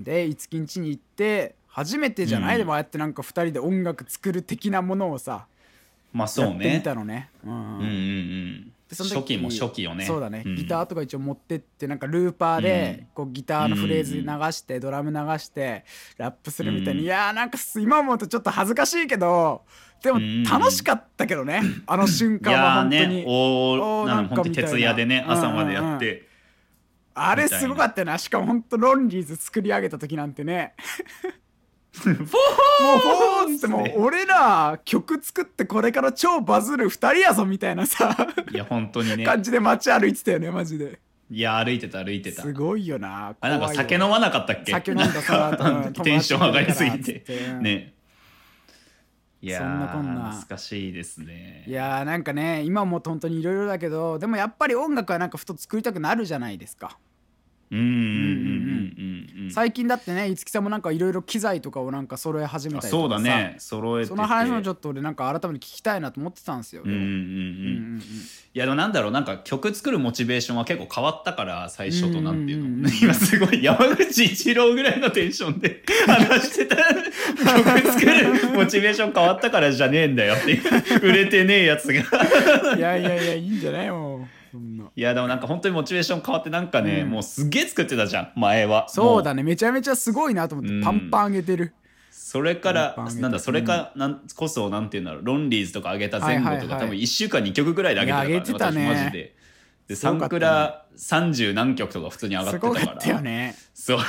で五木ん家に行って初めてじゃない、うん。でもああやってなんか2人で音楽作る的なものをさまあそうやってみねたのね、うんうん。うんうん初期も初期よね。そうだね、ん。ギターとか一応持ってってなんかルーパーでこうギターのフレーズ流して、ドラム流してラップするみたいに、うん。いやーなんかす今思うとちょっと恥ずかしいけどでもうん楽しかったけどね、あの瞬い間は本当に、ねおおーーなんか本当にな。んか徹夜でね朝までやって、あれすごかったよな。しかも本当ロンリーズ作り上げた時なんてね。フォーもうフォーってもう俺ら曲作ってこれから超バズる2人やぞみたいなさ。いや本当にね。感じで街歩いてたよねマジで。いや歩いてた歩いてた。すごいよな。あなんか酒飲まなかったっけ？酒飲んだその後あの時テンション上がりすぎて。ね。いやーそんなこんな。懐かしいですね。いやーなんかね今も本当にいろいろだけどでもやっぱり音楽はなんかふと作りたくなるじゃないですか、最近だってね五木さんもなんかいろいろ機材とかをなんか揃え始めあそうたりとかさ。だね。揃えてて。その話もちょっと俺なんか改めて聞きたいなと思ってたんですよ、いやでもなんだろう。なんか曲作るモチベーションは結構変わったから最初となんていうの、うんうんうん今すごい山口一郎ぐらいのテンションで 話してた曲作るモチベーション変わったからじゃねえんだよって売れてねえやつが。いやいやいやいいんじゃないもうそんな。いやでもなんか本当にモチベーション変わってなんかね、うん。もうすげえ作ってたじゃん前は。そうだね。ねめちゃめちゃすごいなと思って、うん。パンパン上げてる。それからなんだそれかなんこそなんていうんだろう。ロンリーズとか上げた前後とか、はいはいはい。多分1週間2曲ぐらいで上げてたから、てたね。私マジで。ですサンクラ30何曲とか普通に上がっすてたから。ね。そう、う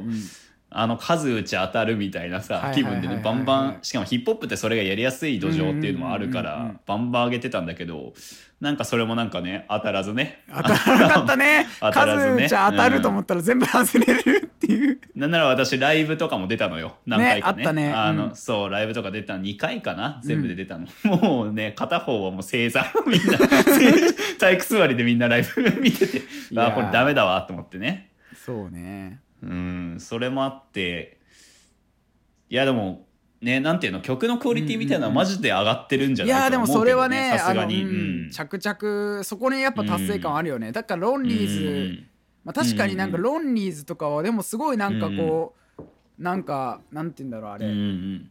んあの数打ち当たるみたいなさ気分でねバンバンしかもヒップホップってそれがやりやすい土壌っていうのもあるかうんうんうんうん。らバンバン上げてたんだけどなんかそれもなんかね当たらずね。当たらなかったね。当たらずね。数じゃ当たると思ったら全部外れるっていう。なんなら私ライブとかも出たのよ。何回かね。ねあの、うん。そうライブとか出たの2回かな？全部で出たの、もうね片方はもう正座みんな 体育座りでみんなライブ見てて。あこれダメだわと思ってね。そうねうんそれもあっていやでもねなんていうの曲のクオリティみたいなのはマジで上がってるんじゃいないかやでもそれはねさすがに、うん着々そこにやっぱ達成感あるよね、だからロンリーズ、まあ、確かになんかうんロンリーズとかはでもすごいなんかこう、なんかなんて言うんだろうあれ、うんうん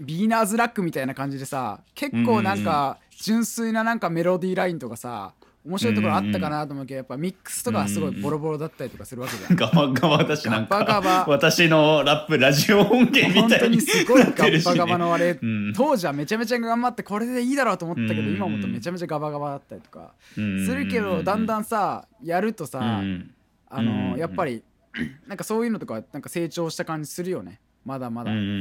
ビーナーズラックみたいな感じでさ結構なんか純粋ななんかメロディーラインとかさ面白いところあったかなと思うけどやっぱミックスとかはすごいボロボロだったりとかするわけじゃん。ガバガバ私なんか。ガバガバ。私のラップラジオ音源み本当たいににすごいガッバガバのあれ、うん。当時はめちゃめちゃ頑張ってこれでいいだろうと思ったけど、うん。今思うとめちゃめちゃガバガバだったりとか。うん。するけど、だんだんさやるとさ、うん。あのうん。やっぱりなんかそういうのとかなんか成長した感じするよね。まだまだ、うんうんうんうんう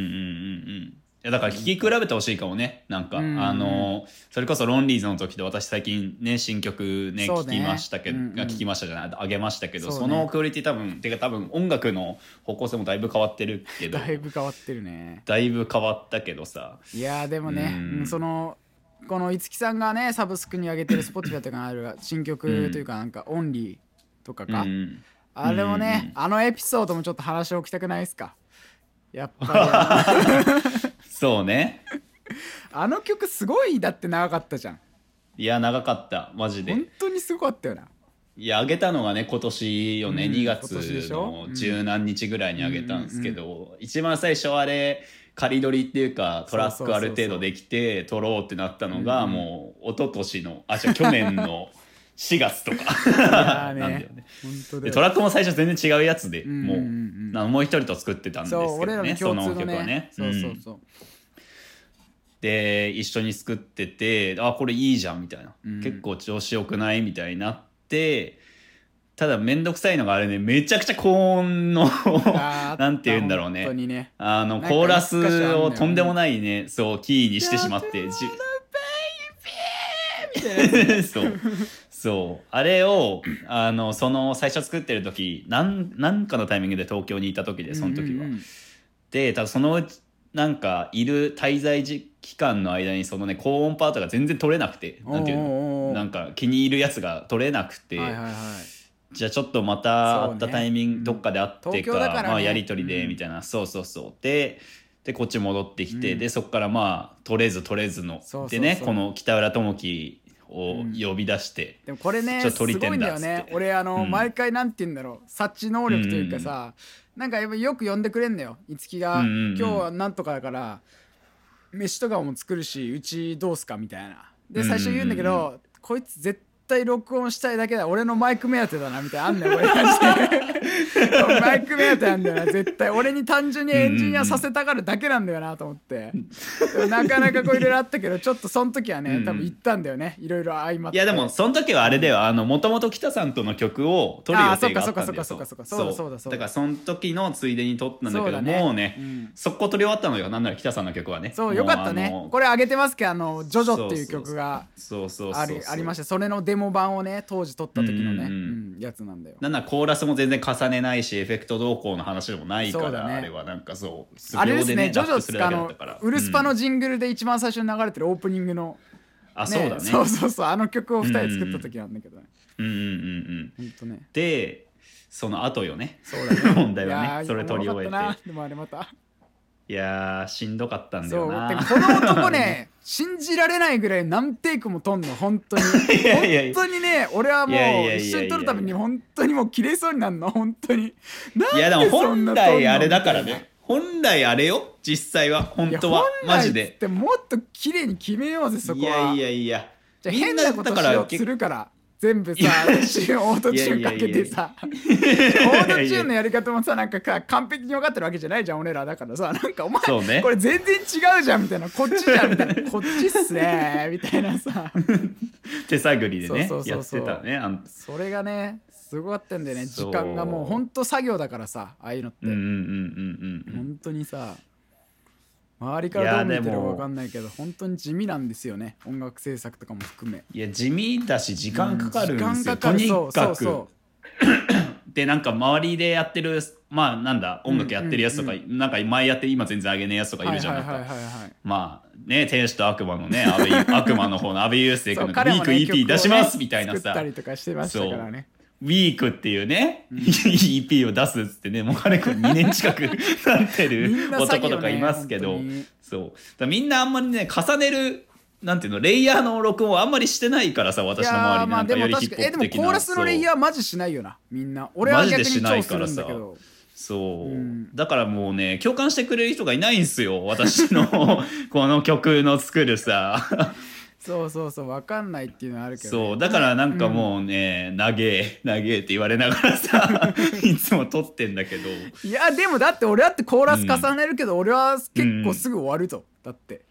んいやだから聴き比べてほしいかもね。なんか、うん。あのそれこそロンリーズの時で私最近ね新曲ねね。聴きましたけど、うんうん。聞きましたじゃないあげましたけどそ,、ね。のクオリティ多分てか多分音楽の方向性もだいぶ変わってるけど。だいぶ変わってるね。だいぶ変わったけどさ。いやーでもね、うん。うんそのこの五木さんがねサブスクに上げてる Spotify とかにある 新曲というかなんかオンリーとかか、うんあれもね、うんうんあのエピソードもちょっと話しておきたくないですか？やっぱり そうね。あの曲すごいだって長かったじゃん。いや長かった。マジで。本当にすごかったよな。いや、あげたのがね、今年よね、うん2月の十何日ぐらいにあげたんですけど、一番最初あれ、仮撮りっていうか、トラックある程度できて、撮ろうってなったのが、うん。もう、一昨年の、あ、じゃ去年の 4月とか。なんだよね。でトラックも最初全然違うやつで、もう、もう一人と作ってたんですけどね、その曲はね。そうそうそう、で一緒に作っててあこれいいじゃんみたいな、うん。結構調子よくないみたいになってただ面倒くさいのがあれねめちゃくちゃ高音の なんて言うんだろうね。ね。あのコーラスをとんでもないねそうキーにしてしまってじ そう。そう。あれをあのその最初作ってる時なんなんかのタイミングで東京にいた時でその時は。うんうんうん。で多分そのうちなんかいる滞在時期間の間にそのね高音パートが全然取れなくてなんていうの？なんか気に入るやつが取れなくて、はいはいはい。じゃあちょっとまた会ったタイミング、どっかで会ってからね。まあ、やり取りでうんみたいな、そうそうそう。ででこっち戻ってきて、うん。でそこからまあ取れず取れずのそうそうそう。でねこの北浦智樹を呼び出して、でもこれねすごいんだんだよね。俺あの、うん。毎回なんて言うんだろう。察知能力というかさ、なんかやっぱよく呼んでくれんのよ。五木が、うんうんうん。今日はなんとかだから飯とかも作るしうちどうすかみたいな。で最初言うんだけど、うんうんこいつ絶対録音したいだけだ。俺のマイク目当てだなみたいなあんだよこれマイク目当てなんだよな絶対。俺に単純にエンジニアさせたがるだけなんだよなと思って、でもなかなかこういろいろあったけどちょっとその時はねうん。多分行ったんだよね。いろいろ相まって。いやでもその時はあれだよ。あのもともと北さんとの曲を撮る予定があったんだよ。そっかそっかそっかそっかそう。だそうだそうだ。だからその時のついでに撮ったんだけどそうだね。もうねうん。速攻撮り終わったのよ。なんなら北さんの曲はね。そうもよかったね。これ上げてますけどあの「ジョジョ」っていう曲がそうそうそうありありましたた。それのデモ版をね当時撮った時のね、うんうんうん。やつなんだよ。なんならコーラスも全然重ねないしエフェクト動向の話でもないから、ね。あれはなんかそう素あれです秒ねジョジョラップするだつかあのウルスパうんのジングルで一番最初に流れてるオープニングの、あそうだね。そうそうそうあの曲を2人で作った時なんだけどね、うんうんうんうんほんとね。でその後よね。そうだね。問題はね。それ撮り終えて。でもあれまたいやーしんどかったんだよな。でこの男ね 信じられないぐらい何テイクも撮んの本当に。本当にね俺はもう一緒に撮るために本当にもう切れそうになるの本当に。いやでも本来あれだからね。本来あれよ。実際は。本当は。マジで。もっと綺麗に決めようぜそこいやはいやいや。じゃあ変なことしようとするから全部さ オートチューンかけてさ。オートチューンのやり方もさなんかか完璧に分かってるわけじゃないじゃん俺らだからさ。なんかお前ね。これ全然違うじゃんみたいな。こっちじゃんみたいな。こっちっすねみたいなさ。手探りでねやってたねそれがねすごかったんだよね。時間がもうほんと作業だからさああいうのって、んうんうんうんうん。本当にさ周りからどう見てるかいやでも分かんないけど本当に地味なんですよね。音楽制作とかも含め。いや地味だし時間かかるんですよ、時間かかる。とにそうかくそう。そ でなんか周りでやってるまあなんだ音楽やってるやつとか、なんか前やって今全然上げねえやつとかいるじゃなんかはいはいはいまあね天使と悪魔のね 悪魔の方の安倍雄介君のウィーク EP 出しますみたいなさ。作ったウィークっていうね、EP を出すっつってねもう彼く2年近く なってる男とかいますけど、そう。みんなあんまりね重ねるなんていうのレイヤーの録音をあんまりしてないからさい私の周りでなんかよりヒップホップ的なでもコーラスのレイヤーマジしないよなみんな。俺はマジで逆にしない超するんだけからど。そう、うん。だからもうね共感してくれる人がいないんですよ私の この曲の作るさそうそうそう分かんないっていうのはあるけどね、そうだからなんかもうね「長え長え」って言われながらさ いつも撮ってんだけど。いやでもだって俺だってコーラス重ねるけど、俺は結構すぐ終わるとだって。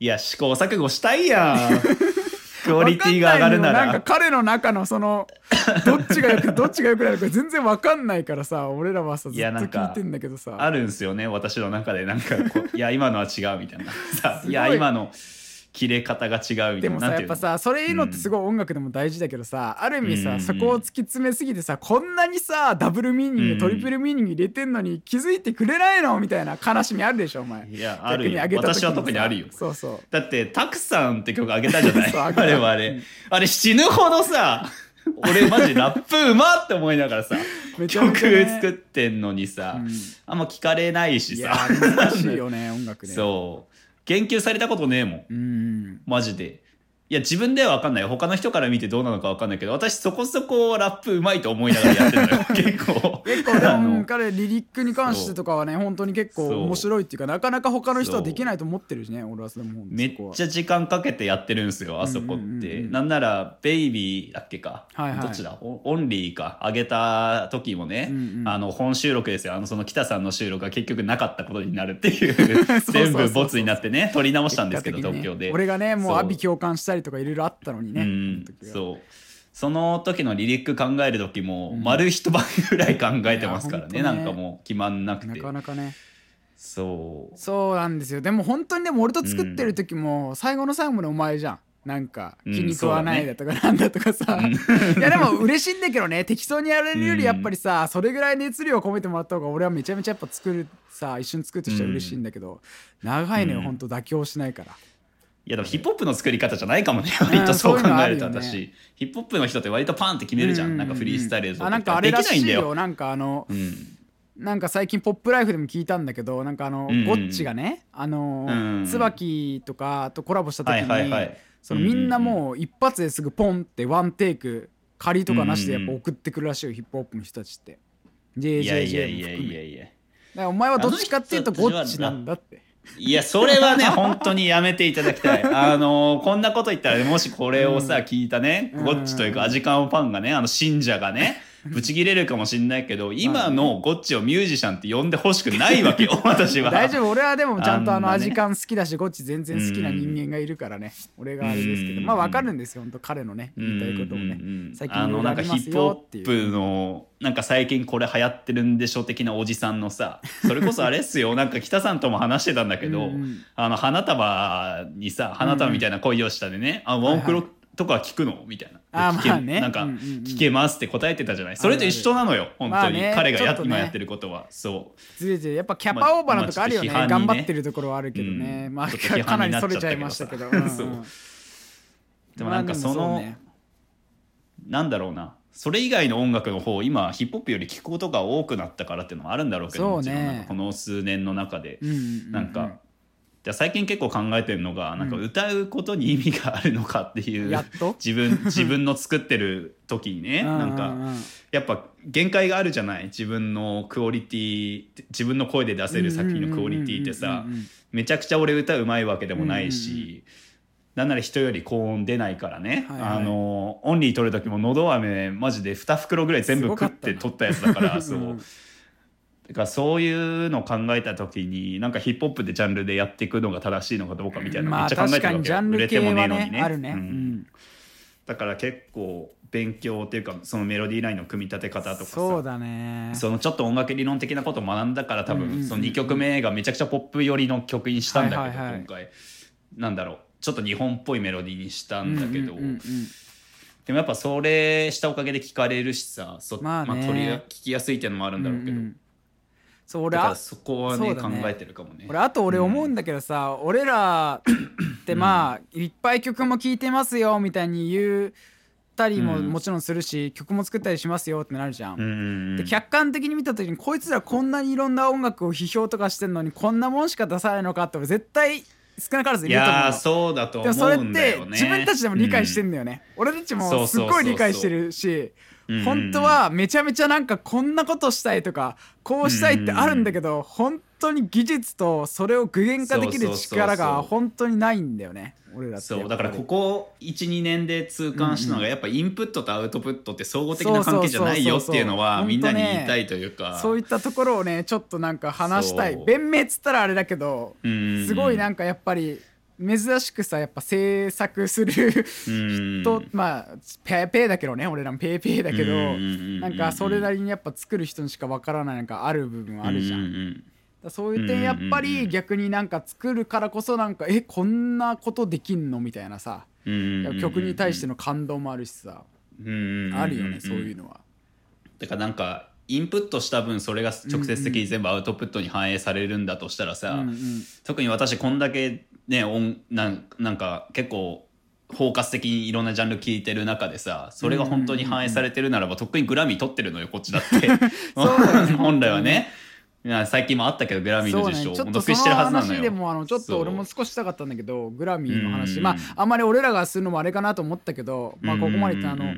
いや試行錯誤したいやん。クオリティが上がるなわかんなんらか彼の中のその どっちがよくどっちがよくなるか全然わかんないからさ俺らはさずっと聞いてんだけどさ。あるんすよね私の中で。なんかこういや今のは違うみたいな。さいや今の切れ方が違うみたいな。でもさやっぱさそれいうのってすごい音楽でも大事だけどさ、ある意味さ、うん。そこを突き詰めすぎてさこんなにさダブルミーニング、うん。トリプルミーニング入れてんのに気づいてくれないのみたいな悲しみあるでしょお前。いやあるよ。私は特にあるよ。そうそう。だって「たくさん」って曲あげたじゃない？あれはあれ。あれ死ぬほどさ俺マジラップうまって思いながらさ 曲作ってんのにさ、うん。あんま聞かれないしさ。難しいよね音楽ね。そう言及されたことねえもん。うん。マジでいや自分では分かんないよ。他の人から見てどうなのか分かんないけど私そこそこラップうまいと思いながらやってるのよ。結構。結構でも彼リリックに関してとかはね本当に結構面白いっていうかなかなか他の人はできないと思ってるしね俺はそれもめっちゃ時間かけてやってるんですよあそこって、うんうん。うんうんなんなら「ベイビー」だっけか、はいはい。どっちだ？オオンリーか。上げた時もね、うんうん。あの本収録ですよ。あのその北さんの収録が結局なかったことになるっていう。全部ボツになってね撮り直したんですけど東京で。俺がねもう阿鼻共感したりとかいろいろあったのにねうん。そう。その時のリリック考える時も、丸一晩ぐらい考えてますからね。ね。なんかもう決まんなくなてかなかね。そう。そうなんですよ。でも本当にでも俺と作ってる時も最後の最後までお前じゃん。なんかうん気に食わないだとかなんだとかさ、いやでも嬉しいんだけどね。適当にやれるよりやっぱりさ、それぐらい熱量を込めてもらった方が俺はめちゃめちゃやっぱ作るさ一緒に作るとしては嬉しいんだけど、長いのよ、うん。ほんと妥協しないからいやでもヒップホップの作り方じゃないかもね割とそう考えるとるよね。私。ヒップホップの人って割とパンって決めるじゃん、うなんかフリースタイルであなんかあれらしいできないんだよ。よなんかあのうん。なんか最近「ポップライフ」でも聞いたんだけどなんかあの、うん。ゴッチがねあの、うん。椿とかとコラボした時に、はいはいはい。そのみんなもう一発ですぐポンってワンテイク仮とかなしでやっぱ送ってくるらしいよ、ヒップホップの人たちって。いやいや JJJ いやいやいや。お前はどっちかっていうとゴッチなんだっていやそれはね 本当にやめていただきたい。あのこんなこと言ったらねもしこれをさ、聞いたねうん。ゴッチというかアジカンファンがねあの信者がね ブチ切れるかもしんないけど今のゴッチをミュージシャンって呼んでほしくないわけよ 私は。大丈夫。俺はでもちゃんとあのあんなね。味感好きだしゴッチ全然好きな人間がいるからね。俺があれですけど。うん。まあわかるんですよ本当彼のね言いたいこともね最近あのなんかヒップホップのなんか最近これ流行ってるんでしょ的なおじさんのさそれこそあれっすよ。なんか北さんとも話してたんだけどあの花束にさ花束みたいな恋をしたでね、あワンクロとか聞くの？みたいな。聞けあまあね。なんか、聞けますって答えてたじゃない。それと一緒なのよ。本当に、彼がや、今やってることは。そう。ずれてるやっぱキャパオーバーなとこあるよね,、頑張ってるところはあるけどね、まあかなりそれちゃいましたけど、でもなんかその、なんだろうな。それ以外の音楽の方今ヒップホップより聞くことが多くなったからっていうのもあるんだろうけどもちろんこの数年の中で、うなんかで最近結構考えてるのが、なんか歌うことに意味があるのかっていう自分 自分の作ってる時にねなんかやっぱ限界があるじゃない？自分のクオリティ自分の声で出せる作品のクオリティってさめちゃくちゃ俺歌うまいわけでもないし、なんなら人より高音出ないからね、はいはい。あのオンリー取る時ものど飴マジで2袋ぐらい全部食って取ったやつだから そう。うんだからそういうのを考えた時になんかヒップホップでジャンルでやっていくのが正しいのかどうかみたいなのめまあっちゃ考えてるわけ売れてもねえのにね。ね。ううん。んだから結構勉強っていうかそのメロディーラインの組み立て方とかさそうだね。そのちょっと音楽理論的なことを学んだから多分その2曲目がめちゃくちゃポップ寄りの曲にしたんだけど、今回なんだろうちょっと日本っぽいメロディーにしたんだけど、でもやっぱそれしたおかげで聞かれるしさそ、まあね。取り聞きやすいっていうのもあるんだろうけど、うんうんそう俺あだからそこはねね。考えてるかもね。俺あと俺思うんだけどさ、俺らって まあ、いっぱい曲も聴いてますよみたいに言ったりもうん。もちろんするし、曲も作ったりしますよってなるじゃん。うんうんうん。で客観的に見た時にこいつらこんなにいろんな音楽を批評とかしてんのにこんなもんしか出さないのかって俺絶対少なからずいいると思うの。やーそうだと思でもそれっうんだてよね自分たちでも理解してんだよね、俺たちもすっごい理解してるしうん本当はめちゃめちゃなんかこんなことしたいとかこうしたいってあるんだけど本当に技術とそれを具現化できる力が本当にないんだよね。俺らってそうだからここ12年で痛感したのがやっぱインプットとアウトプットって相互的な関係じゃないよっていうのはみんなに言いたいというか。そういったところをねちょっとなんか話したい。弁明っつったらあれだけどうん。すごいなんかやっぱり珍しくさやっぱ制作するうん。とまあペーペーだけどね俺らもペーペーだけどなんかそれなりにやっぱ作る人にしかわからないなんかある部分はあるじゃん。そういう点やっぱり逆になんか作るからこそなんかえこんなことできんのみたいなさ。曲に対しての感動もあるしさ。あるよねそういうのは。だからなんかインプットした分それが直接的に全部アウトプットに反映されるんだとしたらさ、特に私こんだけね音なんなんか結構包括的にいろんなジャンル聞いてる中でさそれが本当に反映されてるならばとっくにグラミー取ってるのよこっちだって。本来はね。いや最近もあったけどグラミーの受賞、ちょっとそのもう得してるはずなのよ話でもあのちょっと俺も少ししたかったんだけどグラミーの話。うん。まああんまり俺らがするのもあれかなと思ったけどまあここまで言ってあの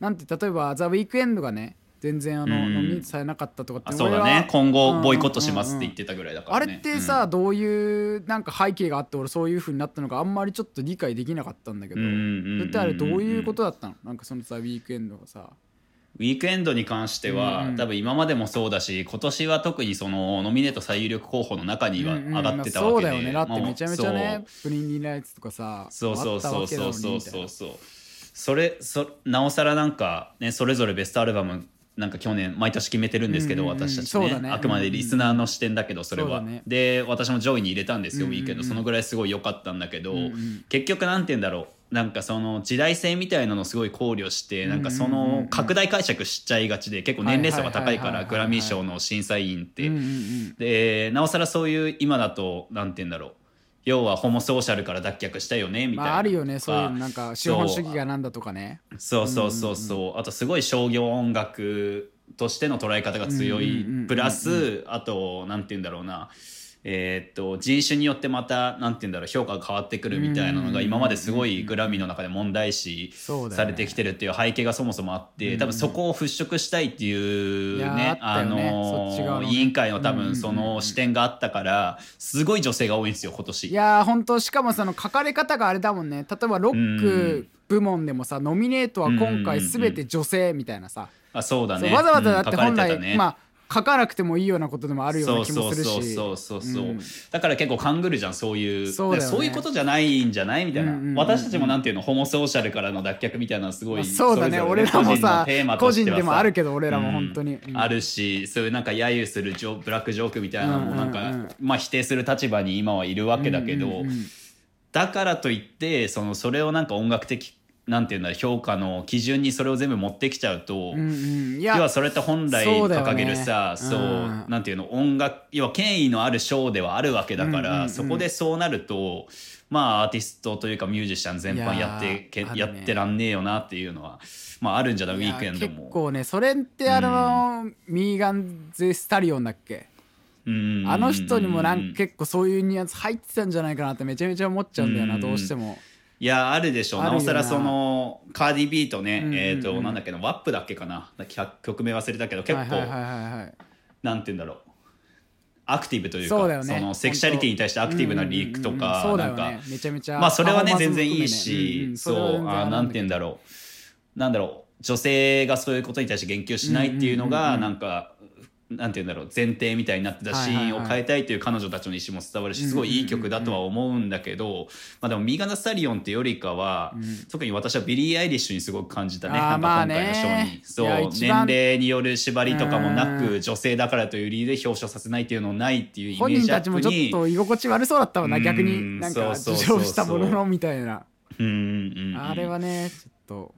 なんて例えば「ザ・ウィークエンドがね全然あのうん。ノミネートされなかったとかってあそうだね。今後ボイコットしうんうんうんますって言ってたぐらいだからあねれってさ、どういうなんか背景があって俺そういう風になったのかあんまりちょっと理解できなかったんだけどうんうんうんうん。それってあれどういうことだったの？なんかそのさウィークエンドがさ。ウィークエンドに関しては、うんうん。多分今までもそうだし今年は特にそのノミネート最有力候補の中にはうんうん。上がってたまあわけで、そうだよね。だってめちゃめちゃまあねプリンディーライツとかさそうそうそうそうそうう。そうそうそれそなおさらなんかねそれぞれベストアルバムなんか去年毎年決めてるんですけど、うんうんうん。私たちね。ね。あくまでリスナーの視点だけどそれは、そうだね。で私も上位に入れたんですよ、うんうんうん。ウィークエンド。そのぐらいすごい良かったんだけど、うんうん。結局なんて言うんだろう。なんかその時代性みたいなのすごい考慮してなんかその拡大解釈しちゃいがちで結構年齢層が高いからグラミー賞の審査員って。でなおさらそういう今だとなんて言うんだろう要はホモソーシャルから脱却したよねみたいな、まああるよねそういうなんか資本主義がなんだとかね。そう。そうそうそう、あとすごい商業音楽としての捉え方が強い。うんうんうんうんうん。プラスあとなんて言うんだろうなえーっと人種によってまたなんて言うんだろう評価が変わってくるみたいなのが今まですごいグラミーの中で問題視されてきてるっていう背景がそもそもあって多分そこを払拭したいっていういやね。あの委員会の多分その視点があったからすごい女性が多いんですよ今い年。やー本当しかもその書かれ方があれだもんね。例えばロック部門でもさノミネートは今回全て女性みたいなさ、あそうだね。わざわざだって本来、まあ書かなくてもいいようなことでもあるような気もするしそうそう。そうそうそう、うん。だから結構勘ぐるじゃんそういう。そうね。そういうことじゃないんじゃない？みたいな、うんうんうん私たちもなんていうのホモソーシャルからの脱却みたいなのすごい、まあそうだね。俺らもさ個人でもあるけど俺らも本当に、うん。うんあるしそういうなんか揶揄するジョブラックジョークみたいなのもなんか、うんうんうん。まあ否定する立場に今はいるわけだけど、うんうんうん。だからといってそのそれをなんか音楽的なんていうんだ評価の基準にそれを全部持ってきちゃうと、うんうん。い要はやそれって本来掲げるさそう,、うん。なんていうの音楽要は権威のある賞ではあるわけだから、うんうんうん。そこでそうなるとまあアーティストというかミュージシャン全般やってけいやってらんねえよなっていうのはまああるんじゃない？ウィークエンドいや結も。構ねそれってあの、ミーガン・ゼ・スタリオンだっけ？うんあの人にもなんか結構そういうニュアンス入ってたんじゃないかなってめちゃめちゃ思っちゃうんだよな、うん。どうしても。いやあるでしょうな。なおさらそのカーディ・ビーとね、うんうんうん。えっ、となんだっけな。ワップだっけかな。曲曲名忘れたけど結構、はいはいなんて言うんだろう。アクティブというかね。のセクシャリティに対してアクティブなリークとうんうんうん。かそうだよなんかねめちゃめちゃまあそれはね全然いいし、んん。そうれは全然あなんて言うんだろう。なんだろう。女性がそういうことに対して言及しないっていうのがうんうんうんうん。なんかなんて言うんだろう前提みたいになってたシーンを変えたいという彼女たちの意思も伝わるしすごいいい曲だとは思うんだけどまあでもミーガン・ザ・スタリオンってよりかは特に私はビリー・アイリッシュにすごく感じたねなんか今回の賞まあね。に。そう年番齢による縛りとかもなうく女性だからという理由で表彰させないっていうのないっていうイメージア本人たちップにもちょっと居心地悪そうだったもんなうん逆になんか受賞したもののみたいな。あれはねちょっと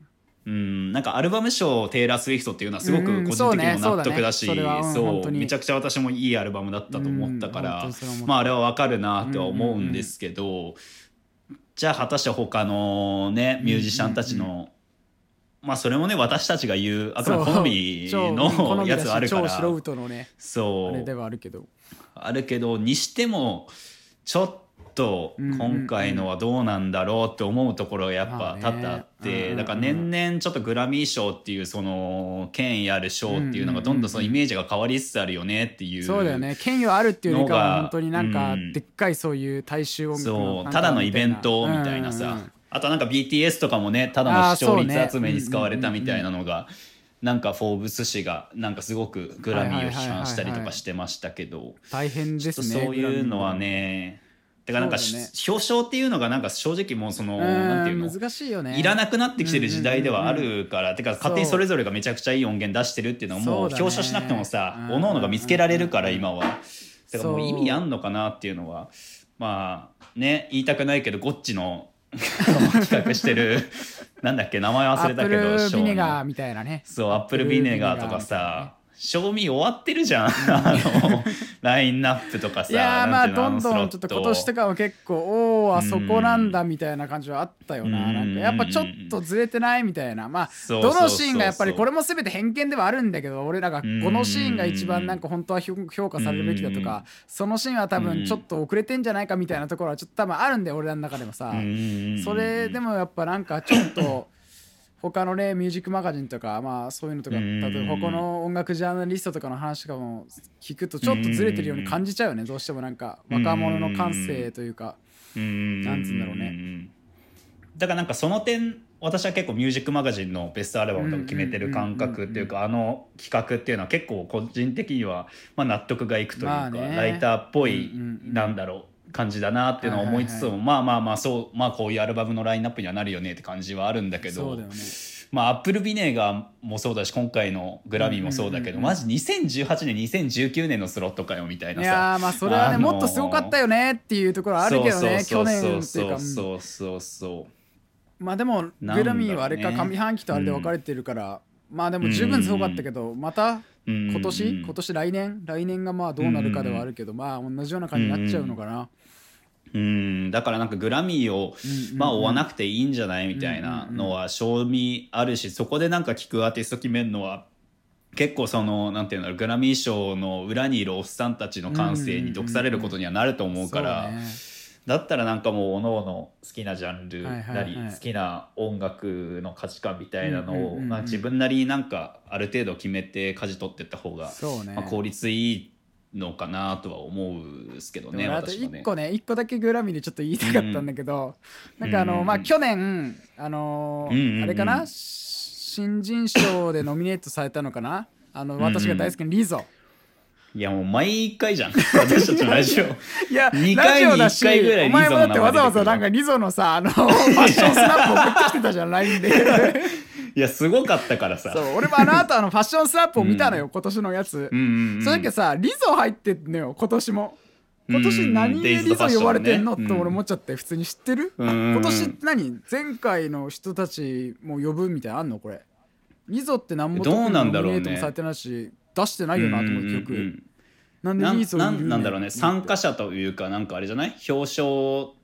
うん、なんかアルバム賞テイラー・スウィフトっていうのはすごくうん個人的にも納得だし、そうめちゃくちゃ私もいいアルバムだったと思ったかうんらまああれはわかるなとは思うんですけど、じゃあ果たして他のねミュージシャンたちの、まあそれもね私たちが言うあくまで好みのやつはあるから。そう。れではあるけど。あるけどにしてもちょっとうんうん今回のはどうなんだろうって思うところがやっぱ多々あってだから年々ちょっとグラミー賞っていうその権威ある賞っていうのがどんどんそのイメージが変わりつつあるよねっていうそうだよね。権威はあるっていうよりかのがは本当になんかうん。でっかいそういう大衆音楽そうただのイベントみたいなさ。あとなんか BTS とかもねただの視聴率集めに使われたみたいなのがなんか「フォーブス」誌がなんかすごくグラミーを批判したりとかしてましたけど。大変ですねとそういうのはねてかなんか、ね。表彰っていうのがなんか正直もうそのうなんていうの？ん難しいよね。いらなくなってきてる時代ではあるから、てか勝手にそれぞれがめちゃくちゃいい音源出してるっていうのはもう表彰しなくてもさ、うん各々が見つけられるから今は。てかもう意味あんのかなっていうのは。まあね言いたくないけどゴッチの 企画してるなんだっけ名前ア忘れたけップルどビネガーーみたいなね。そうアップルビネガーとかさ賞味終わってるじゃん。あのラインナップとかさいやーまあどんどんちょっと今年とかは結構おおあそこなんだみたいな感じはあったよな。うん。なんかやっぱちょっとずれてないみたいな。まあどのシーンがやっぱりこれも全て偏見ではあるんだけど俺らがこのシーンが一番なんか本当は評評価されるべきだとかそのシーンは多分ちょっと遅れてんじゃないかみたいなところはちょっと多分あるんだよ俺らの中でもさ。それでもやっぱなんかちょっと他のねミュージックマガジンとかまあそういうのとかうん例えば他の音楽ジャーナリストとかの話とかも聞くとちょっとずれてるように感じちゃうよねどうしてもなんか若者の感性というかうんなんつうんだろうね。だからなんかその点私は結構ミュージックマガジンのベストアルバムとか決めてる感覚っていうかあの企画っていうのは結構個人的にはまあ納得がいくというかライターっぽいなんだろう感じだなっていうのを思いつつはいはもまあまあまあそうまあこういうアルバムのラインナップにはなるよねって感じはあるんだけどねまあアップルビネガーもそうだし今回のグラミーもそうだけどうんうんうん。マジ2018年2019年のスロットかよみたいないさやーまあそれはねあのーもっとすごかったよねっていうところはあるけどね去年っていうそうかうん。そうそうそうまあでもグラミーはあれか上半期とあれで分かれてるからまあでも十分すごかったけどまた今今年？今年？来年？来年がまあどうなるかではあるけどまあ同じような感じになっちゃうのかな。うんだからなんかグラミーを、うんうん。まあ追わなくていいんじゃないみたいなのは賞味あるしそこでなんか聞くアーティスト決めるのは結構そのなんていうんだろうグラミー賞の裏にいるおっさんたちの感性に毒されることにはなると思うから、そうねだったらなんかもうおのおの好きなジャンルなりはい好きな音楽の価値観みたいなのをまあ自分なりになんかある程度決めて舵取ってった方がまあ効率いいのかなとは思うんですけどねあと私はね。1。個ね1個だけグラミーでちょっと言いたかったんだけど、なんかあの、うんまあ去年あのーうんうんうん。あれかな？新人賞でノミネートされたのかな？あの私が大好きなリゾ、いやもう毎回じゃん。私たちのラジオ。いや二ラ回にジオだし一回ぐらいお前もだってわざわざなんかリゾのさあの ファッションスナップ送ってきてたじゃん LINE で。いやすごかったからさ。そう俺もあの後あのファッションスナップを見たのよ、今年のやつ、うんうんうん。その時さリゾ入ってんのよ今年も。今年何でリゾ呼ばれてんの、うん。って俺思っちゃって普通に知ってる、うん今年何？前回の人たちも呼ぶみたいなのあんのこれ。リゾって何もどうなんだろうね出してないよなと思う曲、うんうんうんなんでなんリゾいるなんだろうね。参加者というかなんかあれじゃない？表彰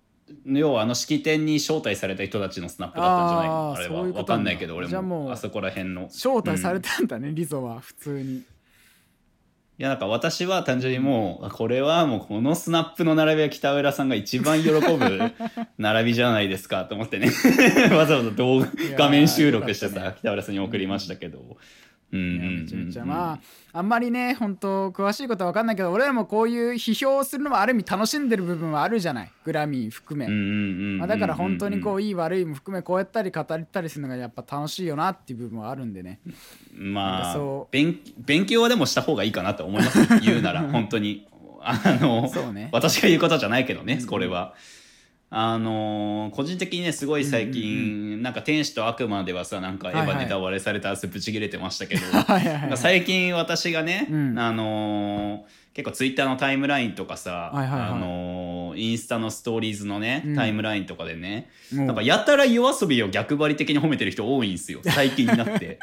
要はあの式典に招待された人たちのスナップだったんじゃない？あーあれは分かんないけど俺も。あそこら辺の。招待されたんだね、リゾは。普通に。いやなんか私は単純にもうあこれはもうこのスナップの並びは北浦さんが一番喜ぶ 並びじゃないですかと思ってね。わざわざ動画画面収録してさ北浦さんに送りましたけど。うんめちゃめちゃ。まああんまりね本当詳しいことは分かんないけど俺らもこういう批評をするのもある意味楽しんでる部分はあるじゃない。グラミー含め、うんうんうんうんまあ、だから本当にこういい悪いも含めこうやったり語ったりするのがやっぱ楽しいよなっていう部分はあるんでね。まあかそう。勉勉強はでもした方がいいかなと思います。言うなら本当に。あのね。私が言うことじゃないけどねこれは。あのー個人的にねすごい最近、なんか天使と悪魔ではさなんかエヴァネタバレされたやつぶち切れてましたけど、はいはい最近私がね、うん。あのー結構ツイッターのタイムラインとかさ、はいはいはい。あのーインスタのストーリーズのね、うん。タイムラインとかでね、もう。なんかやたら夜遊びを逆張り的に褒めてる人多いんですよ 最近になって。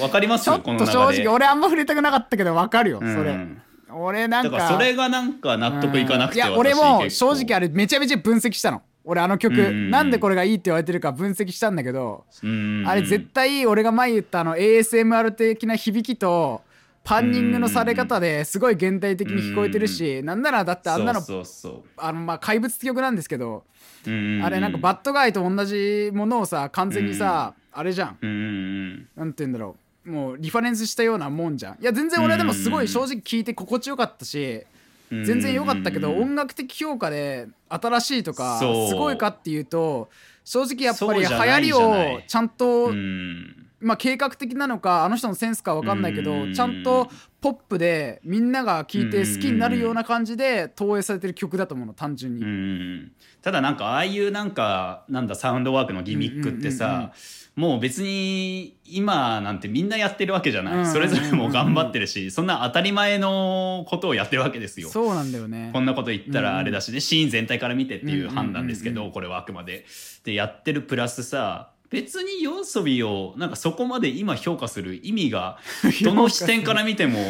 わかります？ちょっことの正流れ。直俺あんま触れたくなかったけど分かるよそれ、うん俺なんかだからそれがなんか納得いかなくて、いや私俺も正直あれめちゃめちゃ分析したの。俺あの曲、うんなんでこれがいいって言われてるか分析したんだけど、うんあれ絶対俺が前言ったあの ASMR 的な響きとパンニングのされ方ですごい現代的に聞こえてるし、なんならだってあんなのそうそうあのまあ怪物って曲なんですけど、そううん。あれなんかバッドガイと同じものをさ完全にさ、あれじゃんうんうん。なんて言うんだろうもうリファレンスしたようなもんじゃん。いや全然俺でもすごい正直聞いて心地よかったし、うん。全然良かったけど、うん音楽的評価で新しいとかすごいかっていうと正直やっぱり流行りをちゃんと、うん。まあ計画的なのかあの人のセンスかわかんないけど、うん。ちゃんとポップでみんなが聴いて好きになるような感じで投影されてる曲だと思うの単純に。うん。ただなんかああいうなんかなんだサウンドワークのギミックってさ、うんうんうんうんもう別に今なんてみんなやってるわけじゃない、それぞれも頑張ってるしそんな当たり前のことをやってるわけですよ。そうなんだよね。こんなこと言ったらあれだしね、シーン全体から見てっていう判断ですけど、これはあくまで。でやってるプラスさ別に夜遊びをなんかそこまで今評価する意味が どの視点から見ても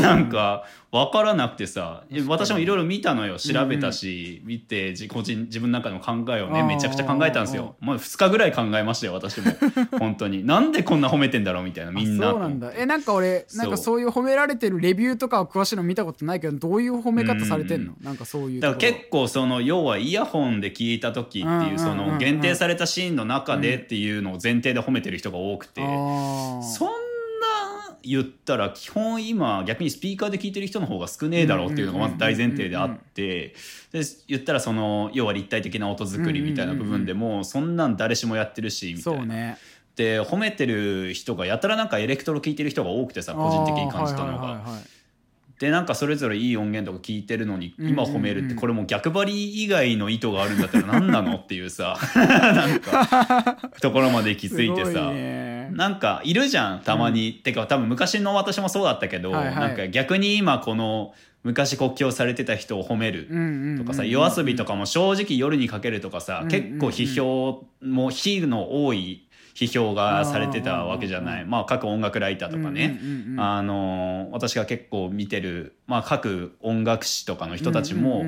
なんか分からなくてさ。私もいろいろ見たのよ。調べたし、見て自個人自分の中の考えをねめちゃくちゃ考えたんですよ。もう2日ぐらい考えましたよ私も。本当に。なんでこんな褒めてんだろうみたいなみんな。あそうなんだ。えなんか俺なんかそういう褒められてるレビューとかを詳しいの見たことないけどどういう褒め方されてんの、なんかそういうだから結構その要はイヤホンで聞いた時っていうその限定されたシーンの中でっていうのを前提で褒めてる人が多くてそんな言ったら基本今逆にスピーカーで聞いてる人の方が少ねえだろうっていうのがまず大前提であってで言ったらその要は立体的な音作りみたいな部分でもそんなん誰しもやってるしみたいな。で褒めてる人がやたらなんかエレクトロ聞いてる人が多くてさ個人的に感じたのが。でなんかそれぞれいい音源とか聞いてるのにうん今褒めるってこれもう逆張り以外の意図があるんだったら何なのっていうさ なんかところまで行き着いてさ。なんかいるじゃんたまに、てか多分昔の私もそうだったけど、はいはい。なんか逆に今この昔国境されてた人を褒めるうんうんうんとかさ、夜遊びとかも正直夜にかけるとかさ、うん。結構批評も非の多い批評がされてたわけじゃない、まあ各音楽ライターとかね、あの私が結構見てる、まあ、各音楽誌とかの人たちも、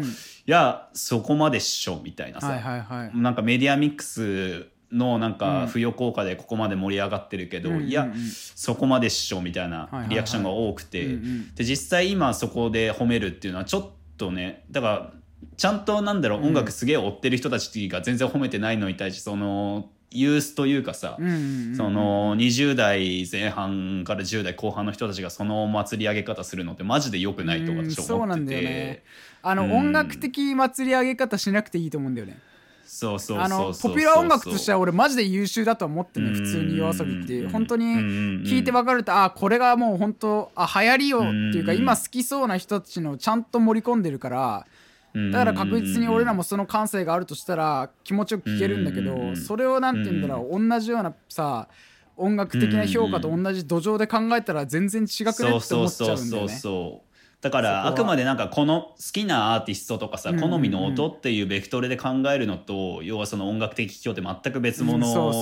いやそこまでっしょみたいなさ、はいはいはい。なんかメディアミックスのなんかうん。付与効果でここまで盛り上がってるけど、いやそこまでっしょみたいなリアクションが多くて、で実際今そこで褒めるっていうのはちょっとねだからちゃんとなんだろう、うん音楽すげえ追ってる人たちが全然褒めてないのに対してそのユースというかさ、うんうんうんその20代前半から10代後半の人たちがその祭り上げ方するのってマジで良くないとうん私そうなんは思ってて、だよね。あの、うん。音楽的祭り上げ方しなくていいと思うんだよね。そうそうあのそうそう。ポピュラー音楽としては俺マジで優秀だと思ってねうん。普通に夜遊びって。うん。本当にうん聞いて分かるとあこれがもう本当あ流行りよっていうかうん。今好きそうな人たちのちゃんと盛り込んでるからだから確実に俺らもその感性があるとしたら気持ちよく聴けるんだけどうんそれをなんて言うんだろう同じようなさ音楽的な評価と同じ土壌で考えたら全然違くねって思っちゃうんだよね。だからあくまでなんかこの好きなアーティストとかさ好みの音っていうベクトルで考えるのと要はその音楽的批評って全く別物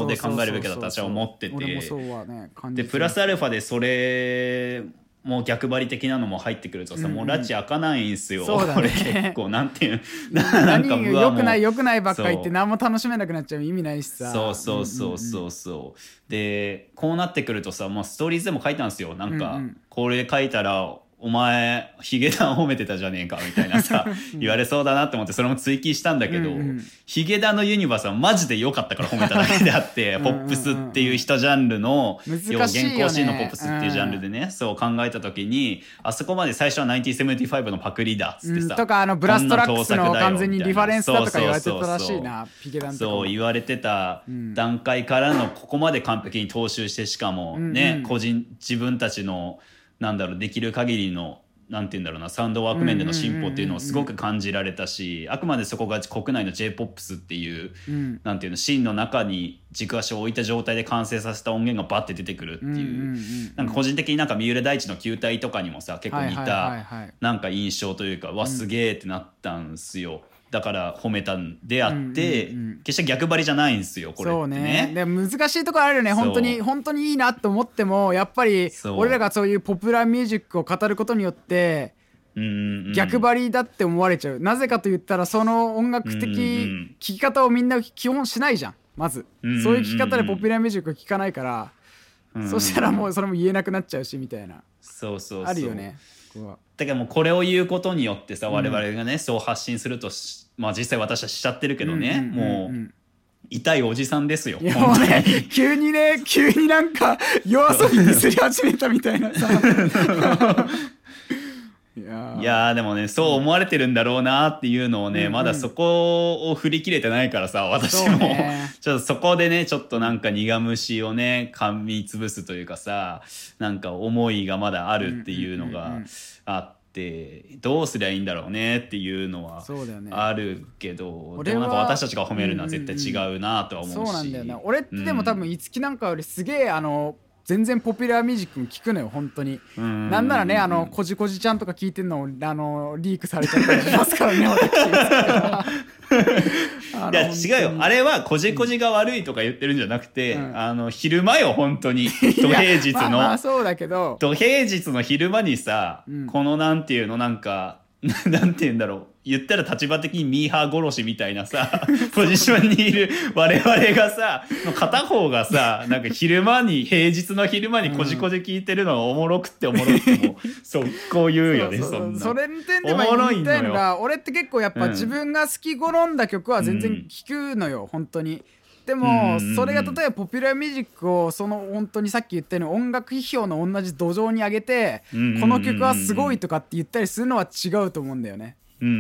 で考えるべきだと私は思ってて。でプラスアルファでそれも逆張り的なのも入ってくるとさ、うんうん。もう拉致開かないんすよ、そうだね。これ結構なんていうな なんかうわ良くないもう良くないばっかり言って何も楽しめなくなっちゃう意味ないしさ。そうそうそうそうそうでこうなってくるとさ、まあ、ストーリーズでも書いたんですよ。なんか、うんうん。これ書いたらお前ヒゲダン褒めてたじゃねえかみたいなさ 言われそうだなって思ってそれも追記したんだけど、うんうん。ヒゲダンのユニバースはマジで良かったから褒めただけであって うんポップスっていう一ジャンルの要は現行シーンのポップスっていうジャンルでね、そう考えた時にあそこまで最初は1975のパクリだっつってさ、うん。とかあのブラストラックスの完全にリファレンスだとか言われてたらしいなピケダンとかも。そう言われてたうん段階からのここまで完璧に踏襲してしかもね、うんうん。個人自分たちのなんだろうできる限りのなんて言うんだろうなサウンドワーク面での進歩っていうのをすごく感じられたしあくまでそこが国内の j p o p っていううん。なんていうの芯の中に軸足を置いた状態で完成させた音源がバッて出てくるっていう,、うんうんうんなんか個人的になんか三浦大知の球体とかにもさ結構似たはいなんか印象というか、わすげえってなったんすよだから褒めたんであって、うんうんうん決して逆張りじゃないんですよこれね。ね。でも難しいところあるよね本当に本当にいいなと思ってもやっぱり俺らがそういうポピュラーミュージックを語ることによってうんうんうん。逆張りだって思われちゃう、なぜかと言ったらその音楽的うんうんうん。聴き方をみんな基本しないじゃんまず、うんうんうんそういう聴き方でポピュラーミュージックを聴かないから、うんうん。そしたらもうそれも言えなくなっちゃうしみたいな。そうそうそう。あるよねだからもうこれを言うことによってさうん。我々がね、そう発信するとしまあ実際私はしちゃってるけどね、もう痛いおじさんですよいやもうね急にね急になんか夜遊びにすり始めたみたいなさ いやー。いやーでもねそう思われてるんだろうなっていうのをね、うんうん。まだそこを振り切れてないからさ私も、ね。ちょっとそこでねちょっとなんか苦虫をね噛みつぶすというかさなんか思いがまだあるっていうのがあってどうすりゃいいんだろうねっていうのはあるけど、俺はでもなんか私たちが褒めるのは絶対違うなとは思うし、そうなんだよね俺ってでも多分うん。いつきなんかよりすげえあの全然ポピュラーミュージックも聞くのよ本当に。うん。なんならねあのこじこじちゃんとか聞いてんのをあのリークされちゃったりしますからね私。いや違うよ。あれれはこじこじが悪いとか言ってるんじゃなくて、うん。あの昼間よ本当に。土平日まあの、まあそうだけど。土平日の昼間にさ、うん。このなんていうのなんか なんていうんだろう言ったら立場的にミーハー殺しみたいなさ ポジションにいる我々がさの片方がさなんか昼間に平日の昼間にこじこじ聞いてるのがおもろくっておもろくてもそうこう言うよねそんな。うそれに点で言たいのが俺って結構やっぱうん。自分が好き好んだ曲は全然聴くのよ、本当に。でもうん。それが例えばポピュラーミュージックをその本当にさっき言ったように音楽批評の同じ土壌に上げてうん。この曲はすごいとかって言ったりするのは違うと思うんだよね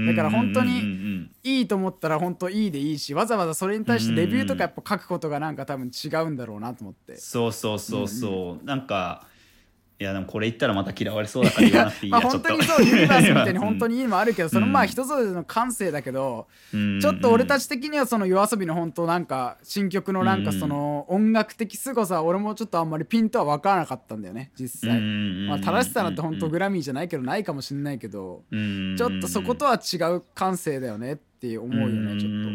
だから本当にうんうん。うんいいと思ったら本当いいでいいしわざわざそれに対してレビューとかやっぱ書くことがなんか多分違うんだろうなと思って。そうそうそうそう、なんかいやでもこれ言ったらまた嫌われそうだから言わなくていい まあやちょっと。本当にそうユニバースみたいに 本当に、にいいのもあるけどそのうんまあ人それぞれの感性だけどうん。ちょっと俺たち的にはその夜遊びの本当なんか新曲のなんかうん。その音楽的凄さは俺もちょっとあんまりピンとは分からなかったんだよね実際。まあ正しさなんて本当グラミーじゃないけどないかもしれないけどちちょっとそことは違う感性だよねって思うよねちょっっと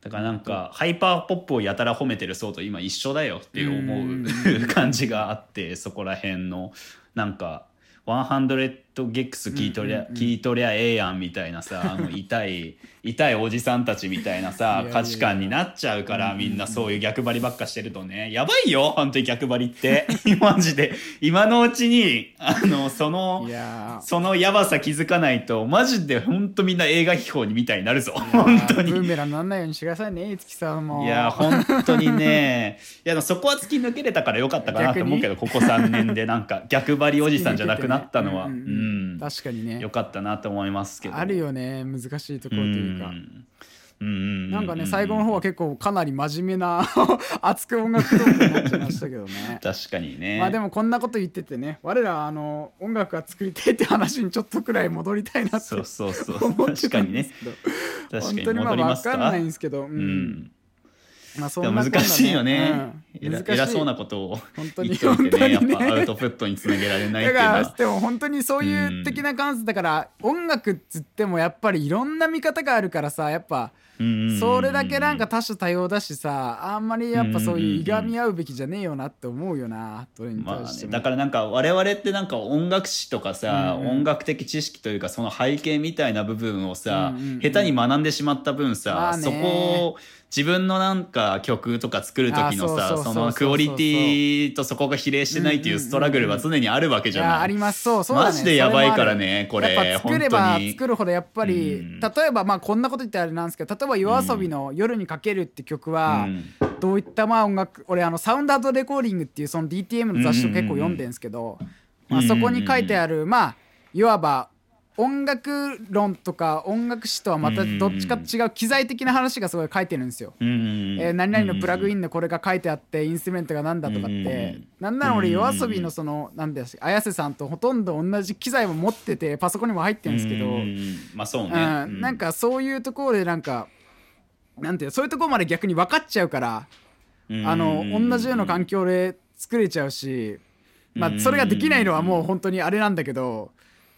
だからなんかハイパーポップをやたら褒めてる層と今一緒だよって思う 感じがあってそこら辺の。なんか100ゲックス聞いとりゃ、聞いとりゃええやんみたいなさ あの痛い痛いおじさんたちみたいなさや価値観になっちゃうからみんなそういう逆張りばっかしてるとね。やばいよ本当に逆張りって。マジで。今のうちにあのそのそのやばさ気づかないとマジで本当みんな映画秘宝にみたいになるぞ。本当ブーにメランなんないようにしてくださいねいつきさんも。いや本当にね。いやそこは突き抜けれたからよかったかなと思うけどここ3年でなんか逆張りおじさんじゃなくなったのは、うんうんうんうん確かにね。よかったなと思いますけど。あるよね。難しいところというか。なんかね最後の方は結構かなり真面目な 熱く音楽トークになっちゃいましたけどね。確かにね。まあでもこんなこと言っててね我らあの音楽が作りたいって話にちょっとくらい戻りたいなってそうそうそう。確かにね。確かに本当にまあ分かんないんですけど。ううんんまあそんなこんな難しいよね、うん。偉そうなことを本当に言っておいてね。やっ本当に。ねぱアウトプットにつなげられないってだいうのは。からでも本当にそういう的な感性だから音楽っつってもやっぱりいろんな見方があるからさやっぱそれだけなんか多種多様だしさあんまりやっぱそういういがみ合うべきじゃねえよなって思うよなそれにまあね、対しても。だからなんか我々ってなんか音楽史とかさ、うんうん。音楽的知識というかその背景みたいな部分をさ、うんうんうん。下手に学んでしまった分さ、まあね。そこを自分のなんか曲とか作る時のあさそのクオリティとそこが比例してないっていうストラグルは常にあるわけいじゃない。やあります。そうそうだね。マジでやばいからねこれやっぱ作れば作るほどやっぱり、うん。例えばまあこんなこと言ってあれなんですけど例えば夜遊びの「夜にかける」って曲は、うんどういったまあ音楽俺あのサウンドアートレコーディングっていうその DTM の雑誌を結構読んでんですけど、まあ、そこに書いてあるまあいわば音楽論とか音楽史とはまたどっちかと違う機材的な話がすごい書いてるんですよ。えー何々のプラグインンでこれが書いてあってインストゥルメントがなんだとかって。うんなんなら俺うん夜遊びのそのなんだよ綾瀬さんとほとんど同じ機材も持っててパソコンにも入ってるんですけど。まあそうね、うん。なんかそういうところでなんかなんていうのそういうところまで逆に分かっちゃうからあの同じような環境で作れちゃうしまあそれができないのはもう本当にあれなんだけど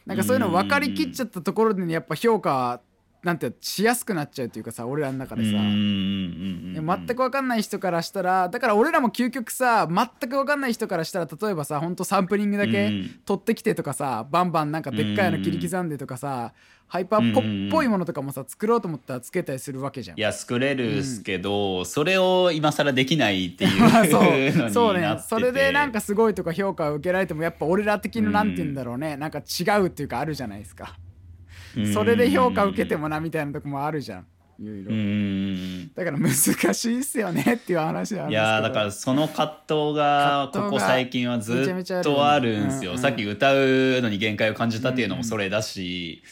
なんかそういうの分かりきっちゃったところでねやっぱ評価なんてしやすくなっちゃうっていうかさ俺らの中でさ。全く分かんない人からしたらだから俺らも究極さ全く分かんない人からしたら例えばさほんとサンプリングだけうん。取ってきてとかさバンバンなんかでっかいの切り刻んでとかさハイパーポっぽいものとかもさ作ろうと思ったらつけたりするわけじゃん。い。や作れるっすけど、それを今更できないっていう まあそう。のになってて。そうね。それでなんかすごいとか評価を受けられてもやっぱ俺ら的ななんて言うんだろうね。なんか違うっていうかあるじゃないですかそれで評価受けてもなみたいなとこもあるじゃん。いろいろ。だから難しいっすよねっていう話なんですけど。いやーだからその葛藤がここ最近はずっとあるんですよ、うんうんさっき歌うのに限界を感じたっていうのもそれだし、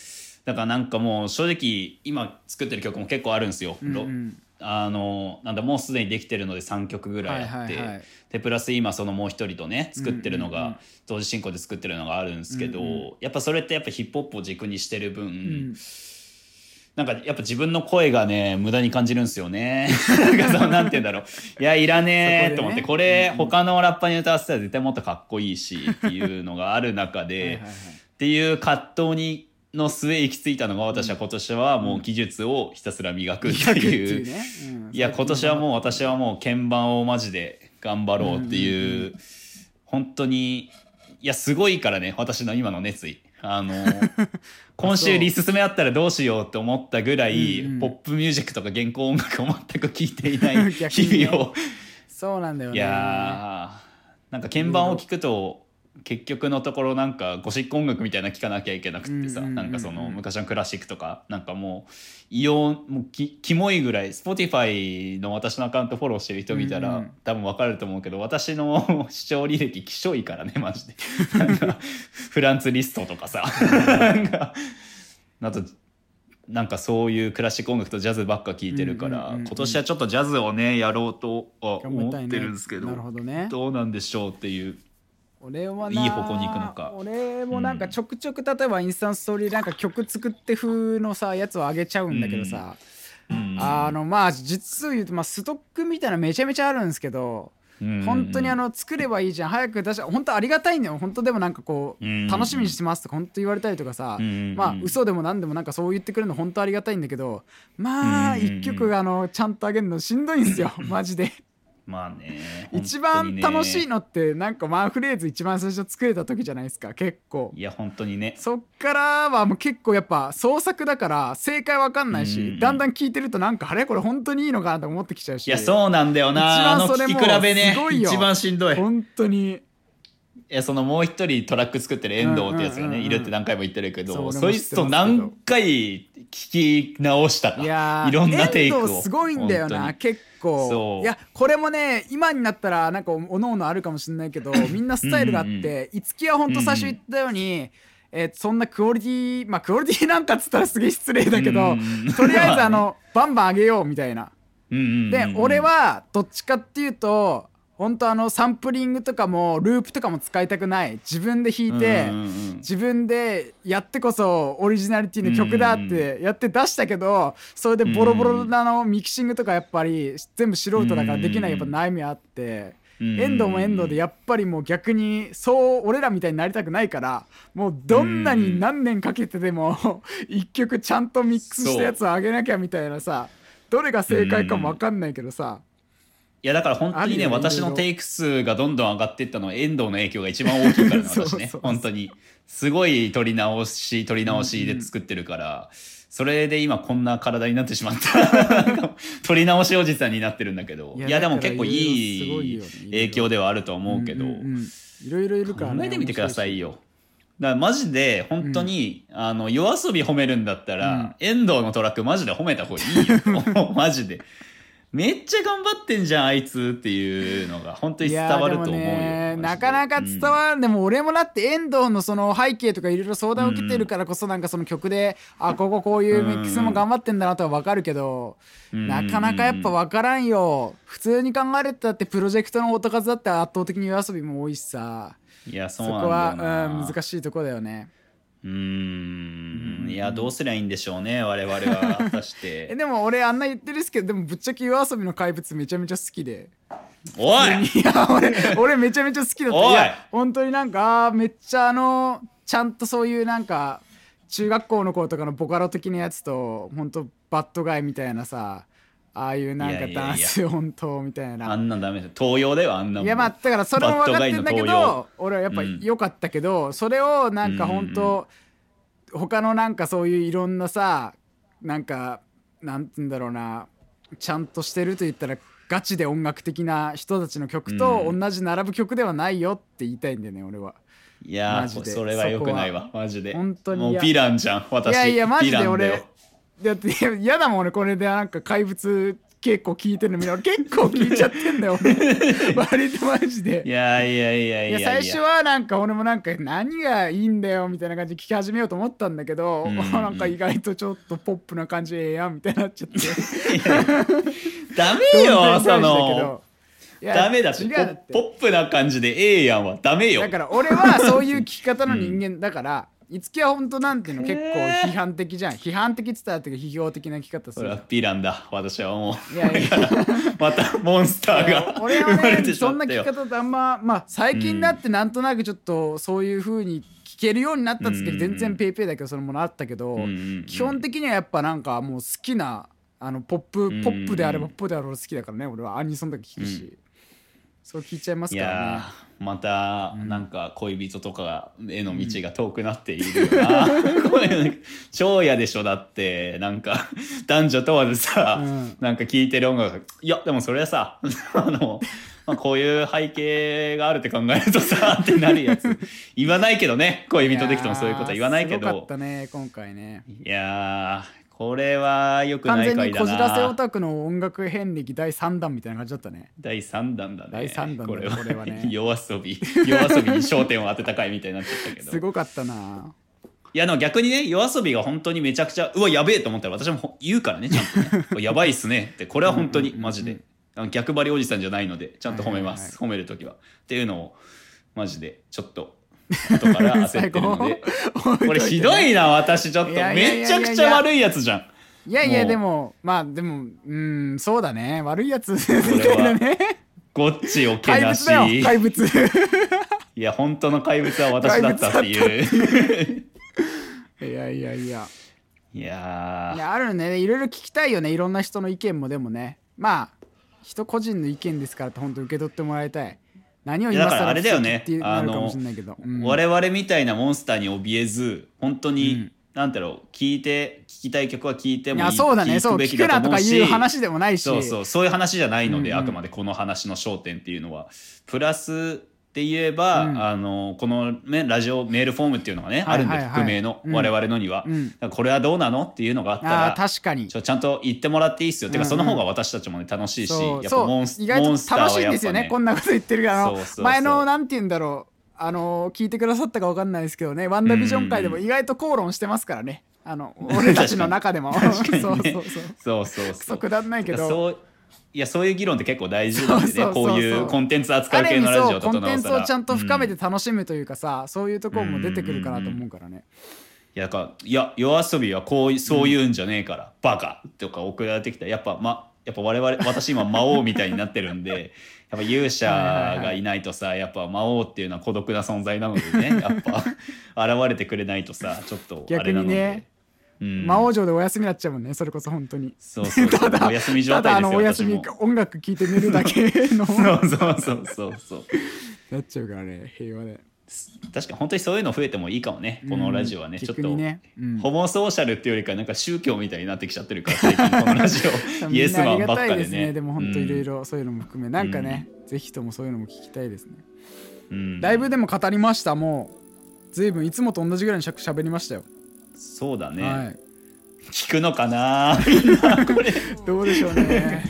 だからなんかもう正直今作ってる曲も結構あるんですよ、うんうろんあのなんだもうすでにできてるので3曲ぐらいあって、でプラス今そのもう一人とね作ってるのうんうん。うんが、同時進行で作ってるのがあるんですけど、うんうんやっぱそれってやっぱヒップホップを軸にしてる分、うん。なんかやっぱ自分の声がね無駄に感じるんですよね。なんて言うんだろう。いやいらねえと思って、そこれ他のラッパーに歌わせたら絶対もっとかっこいいしっていうのがある中で っていう葛藤にの末行き着いたのが私は今年はもう技術をひたすら磨くっていう。ね。うん。いや今年はもう私はもう鍵盤をマジで頑張ろうっていう,、うんうん本当にいやすごいからね私の今の熱意。あの 今週リス進めあったらどうしようって思ったぐらい、うんうん。ポップミュージックとか原稿音楽を全く聴いていない 日々を、そうなんだよね。いやーなんか鍵盤を聴くと結局のところなんかゴシック音楽みたいな聴かなきゃいけなくってさ、なんかその昔のクラシックとかなんかもう異様もうきキモいぐらい Spotify の私のアカウントフォローしてる人見たら、うんうん多分分かると思うけど私の 視聴履歴きしょいからねマジで。なんかフランツリストとかさ。なんかあとなんかそういうクラシック音楽とジャズばっか聴いてるから、今年はちょっとジャズをねやろうとは思ってるんですけどね。どうなんでしょうっていう俺はないい方向に行くのか。俺もなんかちょくちょく例えばインスタントストーリーなんか曲作って風のさやつを上げちゃうんだけどさ、あのまあ実を言うと、まあ、ストックみたいなのめちゃめちゃあるんですけど、本当にあの作ればいいじゃん早く出し本当ありがたいんだよ。本当でもなんかこう、うん。楽しみにしてますとか本当言われたりとかさ、うん。まあ嘘でも何でもなんかそう言ってくれるの本当ありがたいんだけどまあうん一曲あのちゃんとあげるのしんどいんですよマジで。まあね 一番楽しいののってなんかワンフレーズ一番最初作れた時じゃないですか結構。いや本当にね。そっからはもう結構やっぱ創作だから正解わかんないし、うん。だんだん聞いてるとなんかあれ？これ本当にいいのかなと思ってきちゃうし。いやそうなんだよな。あの一番それも比べね。一番しんどい。い本当に。やそのもう一人トラック作ってる遠藤ってやつがねいるって何回も言ってるけど。そいつと何回聞き直したか。いやーいろんなテイクを。すごいんだよな結構。いやこれもね今になったらなんかおのおのあるかもしれないけどみんなスタイルがあってうんうん五木は本当最初言ったように、えーそんなクオリティまあクオリティなんかっつったらすげえ失礼だけど、うん とりあえずあのバンバン上げようみたいな。うんうんうん。で俺はどっちかっていうと本当あのサンプリングとかもループとかも使いたくない。自分で弾いて、自分でやってこそオリジナリティの曲だってやって出したけどそれでボロボロなのミキシングとかやっぱり全部素人だからできないやっぱ悩みあって。うん。遠藤も遠藤でやっぱりもう逆にそう俺らみたいになりたくないからもうどんなに何年かけてでも一曲ちゃんとミックスしたやつを上げなきゃみたいなさどれが正解かも分かんないけどさいやだから本当にね私のテイク数がどんどん上がっていったのは遠藤の影響が一番大きいから私ねそう本当に。すごい取り直し取り直しで作ってるから、それで今こんな体になってしまった。なんか取り直しおじさんになってるんだけど。いいややでも結構いい影響ではあると思うけど、んんうんいろいろいるから、考えてみてくださいよ。だからマジで本当に、あの夜遊び褒めるんだったら、遠藤のトラックマジで褒めた方がいいよ。マジでめっちゃ頑張ってんじゃんあいつっていうのが本当に伝わると思うよ。なかなか伝わる、でも俺もだって遠藤のその背景とかいろいろ相談を受けてるからこそなんかその曲で、あこここういうミックスも頑張ってんだなとは分かるけど、うん。なかなかやっぱ分からんよ。普通に考えれたってプロジェクトの音数だって圧倒的に夜遊びも多いしさ。いやそそうなんだよこは、なうん、難しいとこだよねうーん。いやどうすりゃいいんでしょうね我々は 果たしえてでも俺あんな言ってるっすけどでもぶっちゃけ夜遊びの怪物めちゃめちゃ好きで。おい！いや俺俺めちゃめちゃ好きだった。おい！いや本当になんかめっちゃあのちゃんとそういうなんか中学校の頃とかのボカロ的なやつと本当バッドガイみたいなさああいうなんかダンス本当みたいな。あんなんダメだ東洋だよあんないやまあだからそれも分かってんだけど俺はやっぱうん。良かったけど、それをなんか本当、他のなんかそういういろんなさなんかなんて言うんだろうなちゃんとしてると言ったらガチで音楽的な人たちの曲とうん。同じ並ぶ曲ではないよって言いたいんだよね俺は。いやマジで。それはよくないわマジで。本当に。もうヴィランじゃん私。いやいやマジで俺よだって嫌だもん俺これでなんか怪物結構聞いてるの見ながら結構聞いちゃってんだよ俺。割とマジで。いやいやいやいいや。やいや最初はなんか俺もなんか何がいいんだよみたいな感じで聞き始めようと思ったんだけど、うん なんか意外とちょっとポップな感じええやんみたいになっちゃって。ダメよその。ダメだって。ポップな感じでええやんはダメよ。だから俺はそういう聞き方の人間だから、いつきは本当なんていうの結構批判的じゃん。批判的っつったらっていうか批評的な聞き方すそれるはヴィランだ。私はもう。いやいや。またモンスターが俺は生まれてしねそんな聞き方ってあんままあ最近になってなんとなくちょっとそういう風に聞けるようになったっつってうん。全然ペイペイだけどそれもなったけど、うんうんうん。基本的にはやっぱなんかもう好きなあのポップうんポップであればポップであれば好きだからね。俺はアニソンとか聞くし、そう聞いちゃいますいからねまたなんか恋人とかへの道が遠くなっているよな、これ超嫌でしょだって。なんか男女問わずさ、うん。なんか聴いてる音楽がいやでもそれはさ あの、まあ、こういう背景があるって考えるとさってなるやつ。言わないけどね。恋人できてもそういうことは言わないけど。すごかったね今回ね。いやーこれはよくない完全にこじらせオなタクの音楽遍歴第3弾みたいな感じだったね。第3弾だね。第三弾だこれはこれはね。夜遊び。夜遊びに焦点を当てた回みたいになっちゃったけど。すごかったな。いやでも逆にね夜遊びが本当にめちゃくちゃうわやべえと思ったら私もほ言うからねちゃんとね。これやばいっすね。ってこれは本当にマジで。あの逆張りおじさんじゃないのでちゃんと褒めます、褒める時は。っていうのをマジでちょっと後から 焦ってるので。これひどいな私ちょっと。めちゃくちゃ悪いやつじゃん。いやいやでもまあでもうんそうだね。悪いやつみたいなね。ゴッチをけ怪なし。物だよ怪物。いや本当の怪物は私だったっていう。いやいやいや。いやー。いやあるね。いろいろ聞きたいよね。いろんな人の意見もでもね。まあ人個人の意見ですからって本当受け取ってもらいたい何を今いやだから更あれだよね。奇跡ってなるかもしれないけど、うん。我々みたいなモンスターに怯えず本当に、うん。なんだろう聞いて聞きたい曲は聞いてもいいいやそうだね。そう聞くなとかいう話でもないし。そうそう。そういう話じゃないので、うんうん。あくまでこの話の焦点っていうのは。プラスって言えば、うん。あのこの、ね、ラジオメールフォームっていうのがね、はいはいはい。あるんで匿名の、うん。我々のには、うん。これはどうなのっていうのがあったあらー確かに。ちょちゃんと言ってもらっていいっすよ、てかうん。うんその方が私たちもね楽しいしそうやっぱモンスターはと楽しいんですよねやっぱこんなこと言ってるからあの前のなんて言うんだろう。あの聞いてくださったかわかんないですけどね。ワンダービジョン会でも意外と口論してますからね。あの俺たちの中でも。そうそうねそう。そうそうそう。くだんないけど。そういやそういう議論って結構大事なんでねこういうコンテンツ扱う系のラジオそうコンテンツをちゃんと深めて、て楽しむというかさ、そういうところも出てくるかなと思うからね、いやだからいや夜遊びはこういそういうんじゃねえから、バカとか送られてきたらやっぱまやっぱ我々私今魔王みたいになってるんで やっぱ勇者がいないとさやっぱ魔王っていうのは孤独な存在なのでねやっぱ 現れてくれないとさちょっとあれなので。逆にね、うん、魔王城でお休みになっちゃうもんねそれこそ本当に。そうそう。ただお休み状ただあ態ですよのお休み音楽聴いて寝るだけの。そうそうそうそうそう。なっちゃうからね平和で。確かに本当にそういうの増えてもいいかもねこのラジオはね、うんちょっと、ね。うん。ホモソーシャルっていうよりかなんか宗教みたいになってきちゃってるから最近 このラジオ。イエスマンばっかでね。ね。でも本当いろいろ、ろそういうのも含めなんかね、ぜひともそういうのも聞きたいですね。うん。だいぶでも語りましたもう。随分いつもと同じぐらいの尺喋りましたよ、そうだね、はい。聞くのかな？みんなこれ。どうでしょうね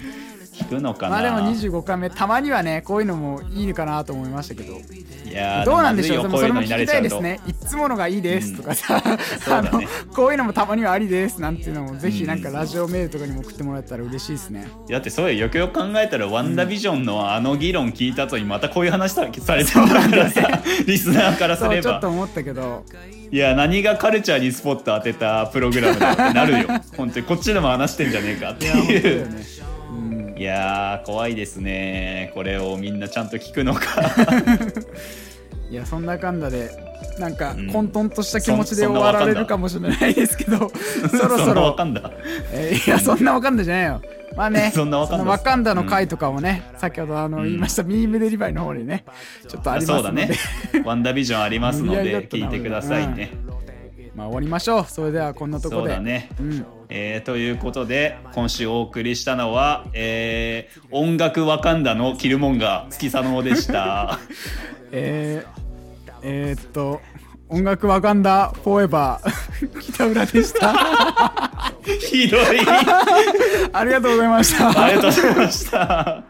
聞くのかな、まあでも25回目たまにはねこういうのもいいのかなと思いましたけど。いやーどうなんでしょう？でもそれも聞きたいですね。いつものがいいですとかさ、そうあのこういうのもたまにはありですなんていうのもぜひなんかラジオメールとかにも送ってもらえたら嬉しいですね。だってそういうよくよく考えたら、ワンダービジョンのあの議論聞いた後にまたこういう話さされてるからさ、リスナーからすれば。ちょっと思ったけど。いや何がカルチャーにスポット当てたプログラムだってなるよ。本当にこっちでも話してんじゃねえかっていういやー怖いですね。これをみんなちゃんと聞くのか。いやそんなかんだでなんかうん。混沌とした気持ちでそん終わられるかもしれないですけどそろそんなわろかんだ。えーいやそんなわかんないじゃないよ。まあね そんなわかんないのわかんだの回とかもね、先ほどあのうん言いました、ミームデリバイの方にねちょっとありますので、そうだね。ワンダービジョンありますので聞いてくださいね、まあ終わりましょう。それではこんなとこで。そうだね。うんえーということで今週お送りしたのは、えー音楽ワカンダのキルモンガー月佐野でした。えー、えー、っと音楽わかんだフォーエバー 北浦でした。ひどい。ありがとうございました。ありがとうございました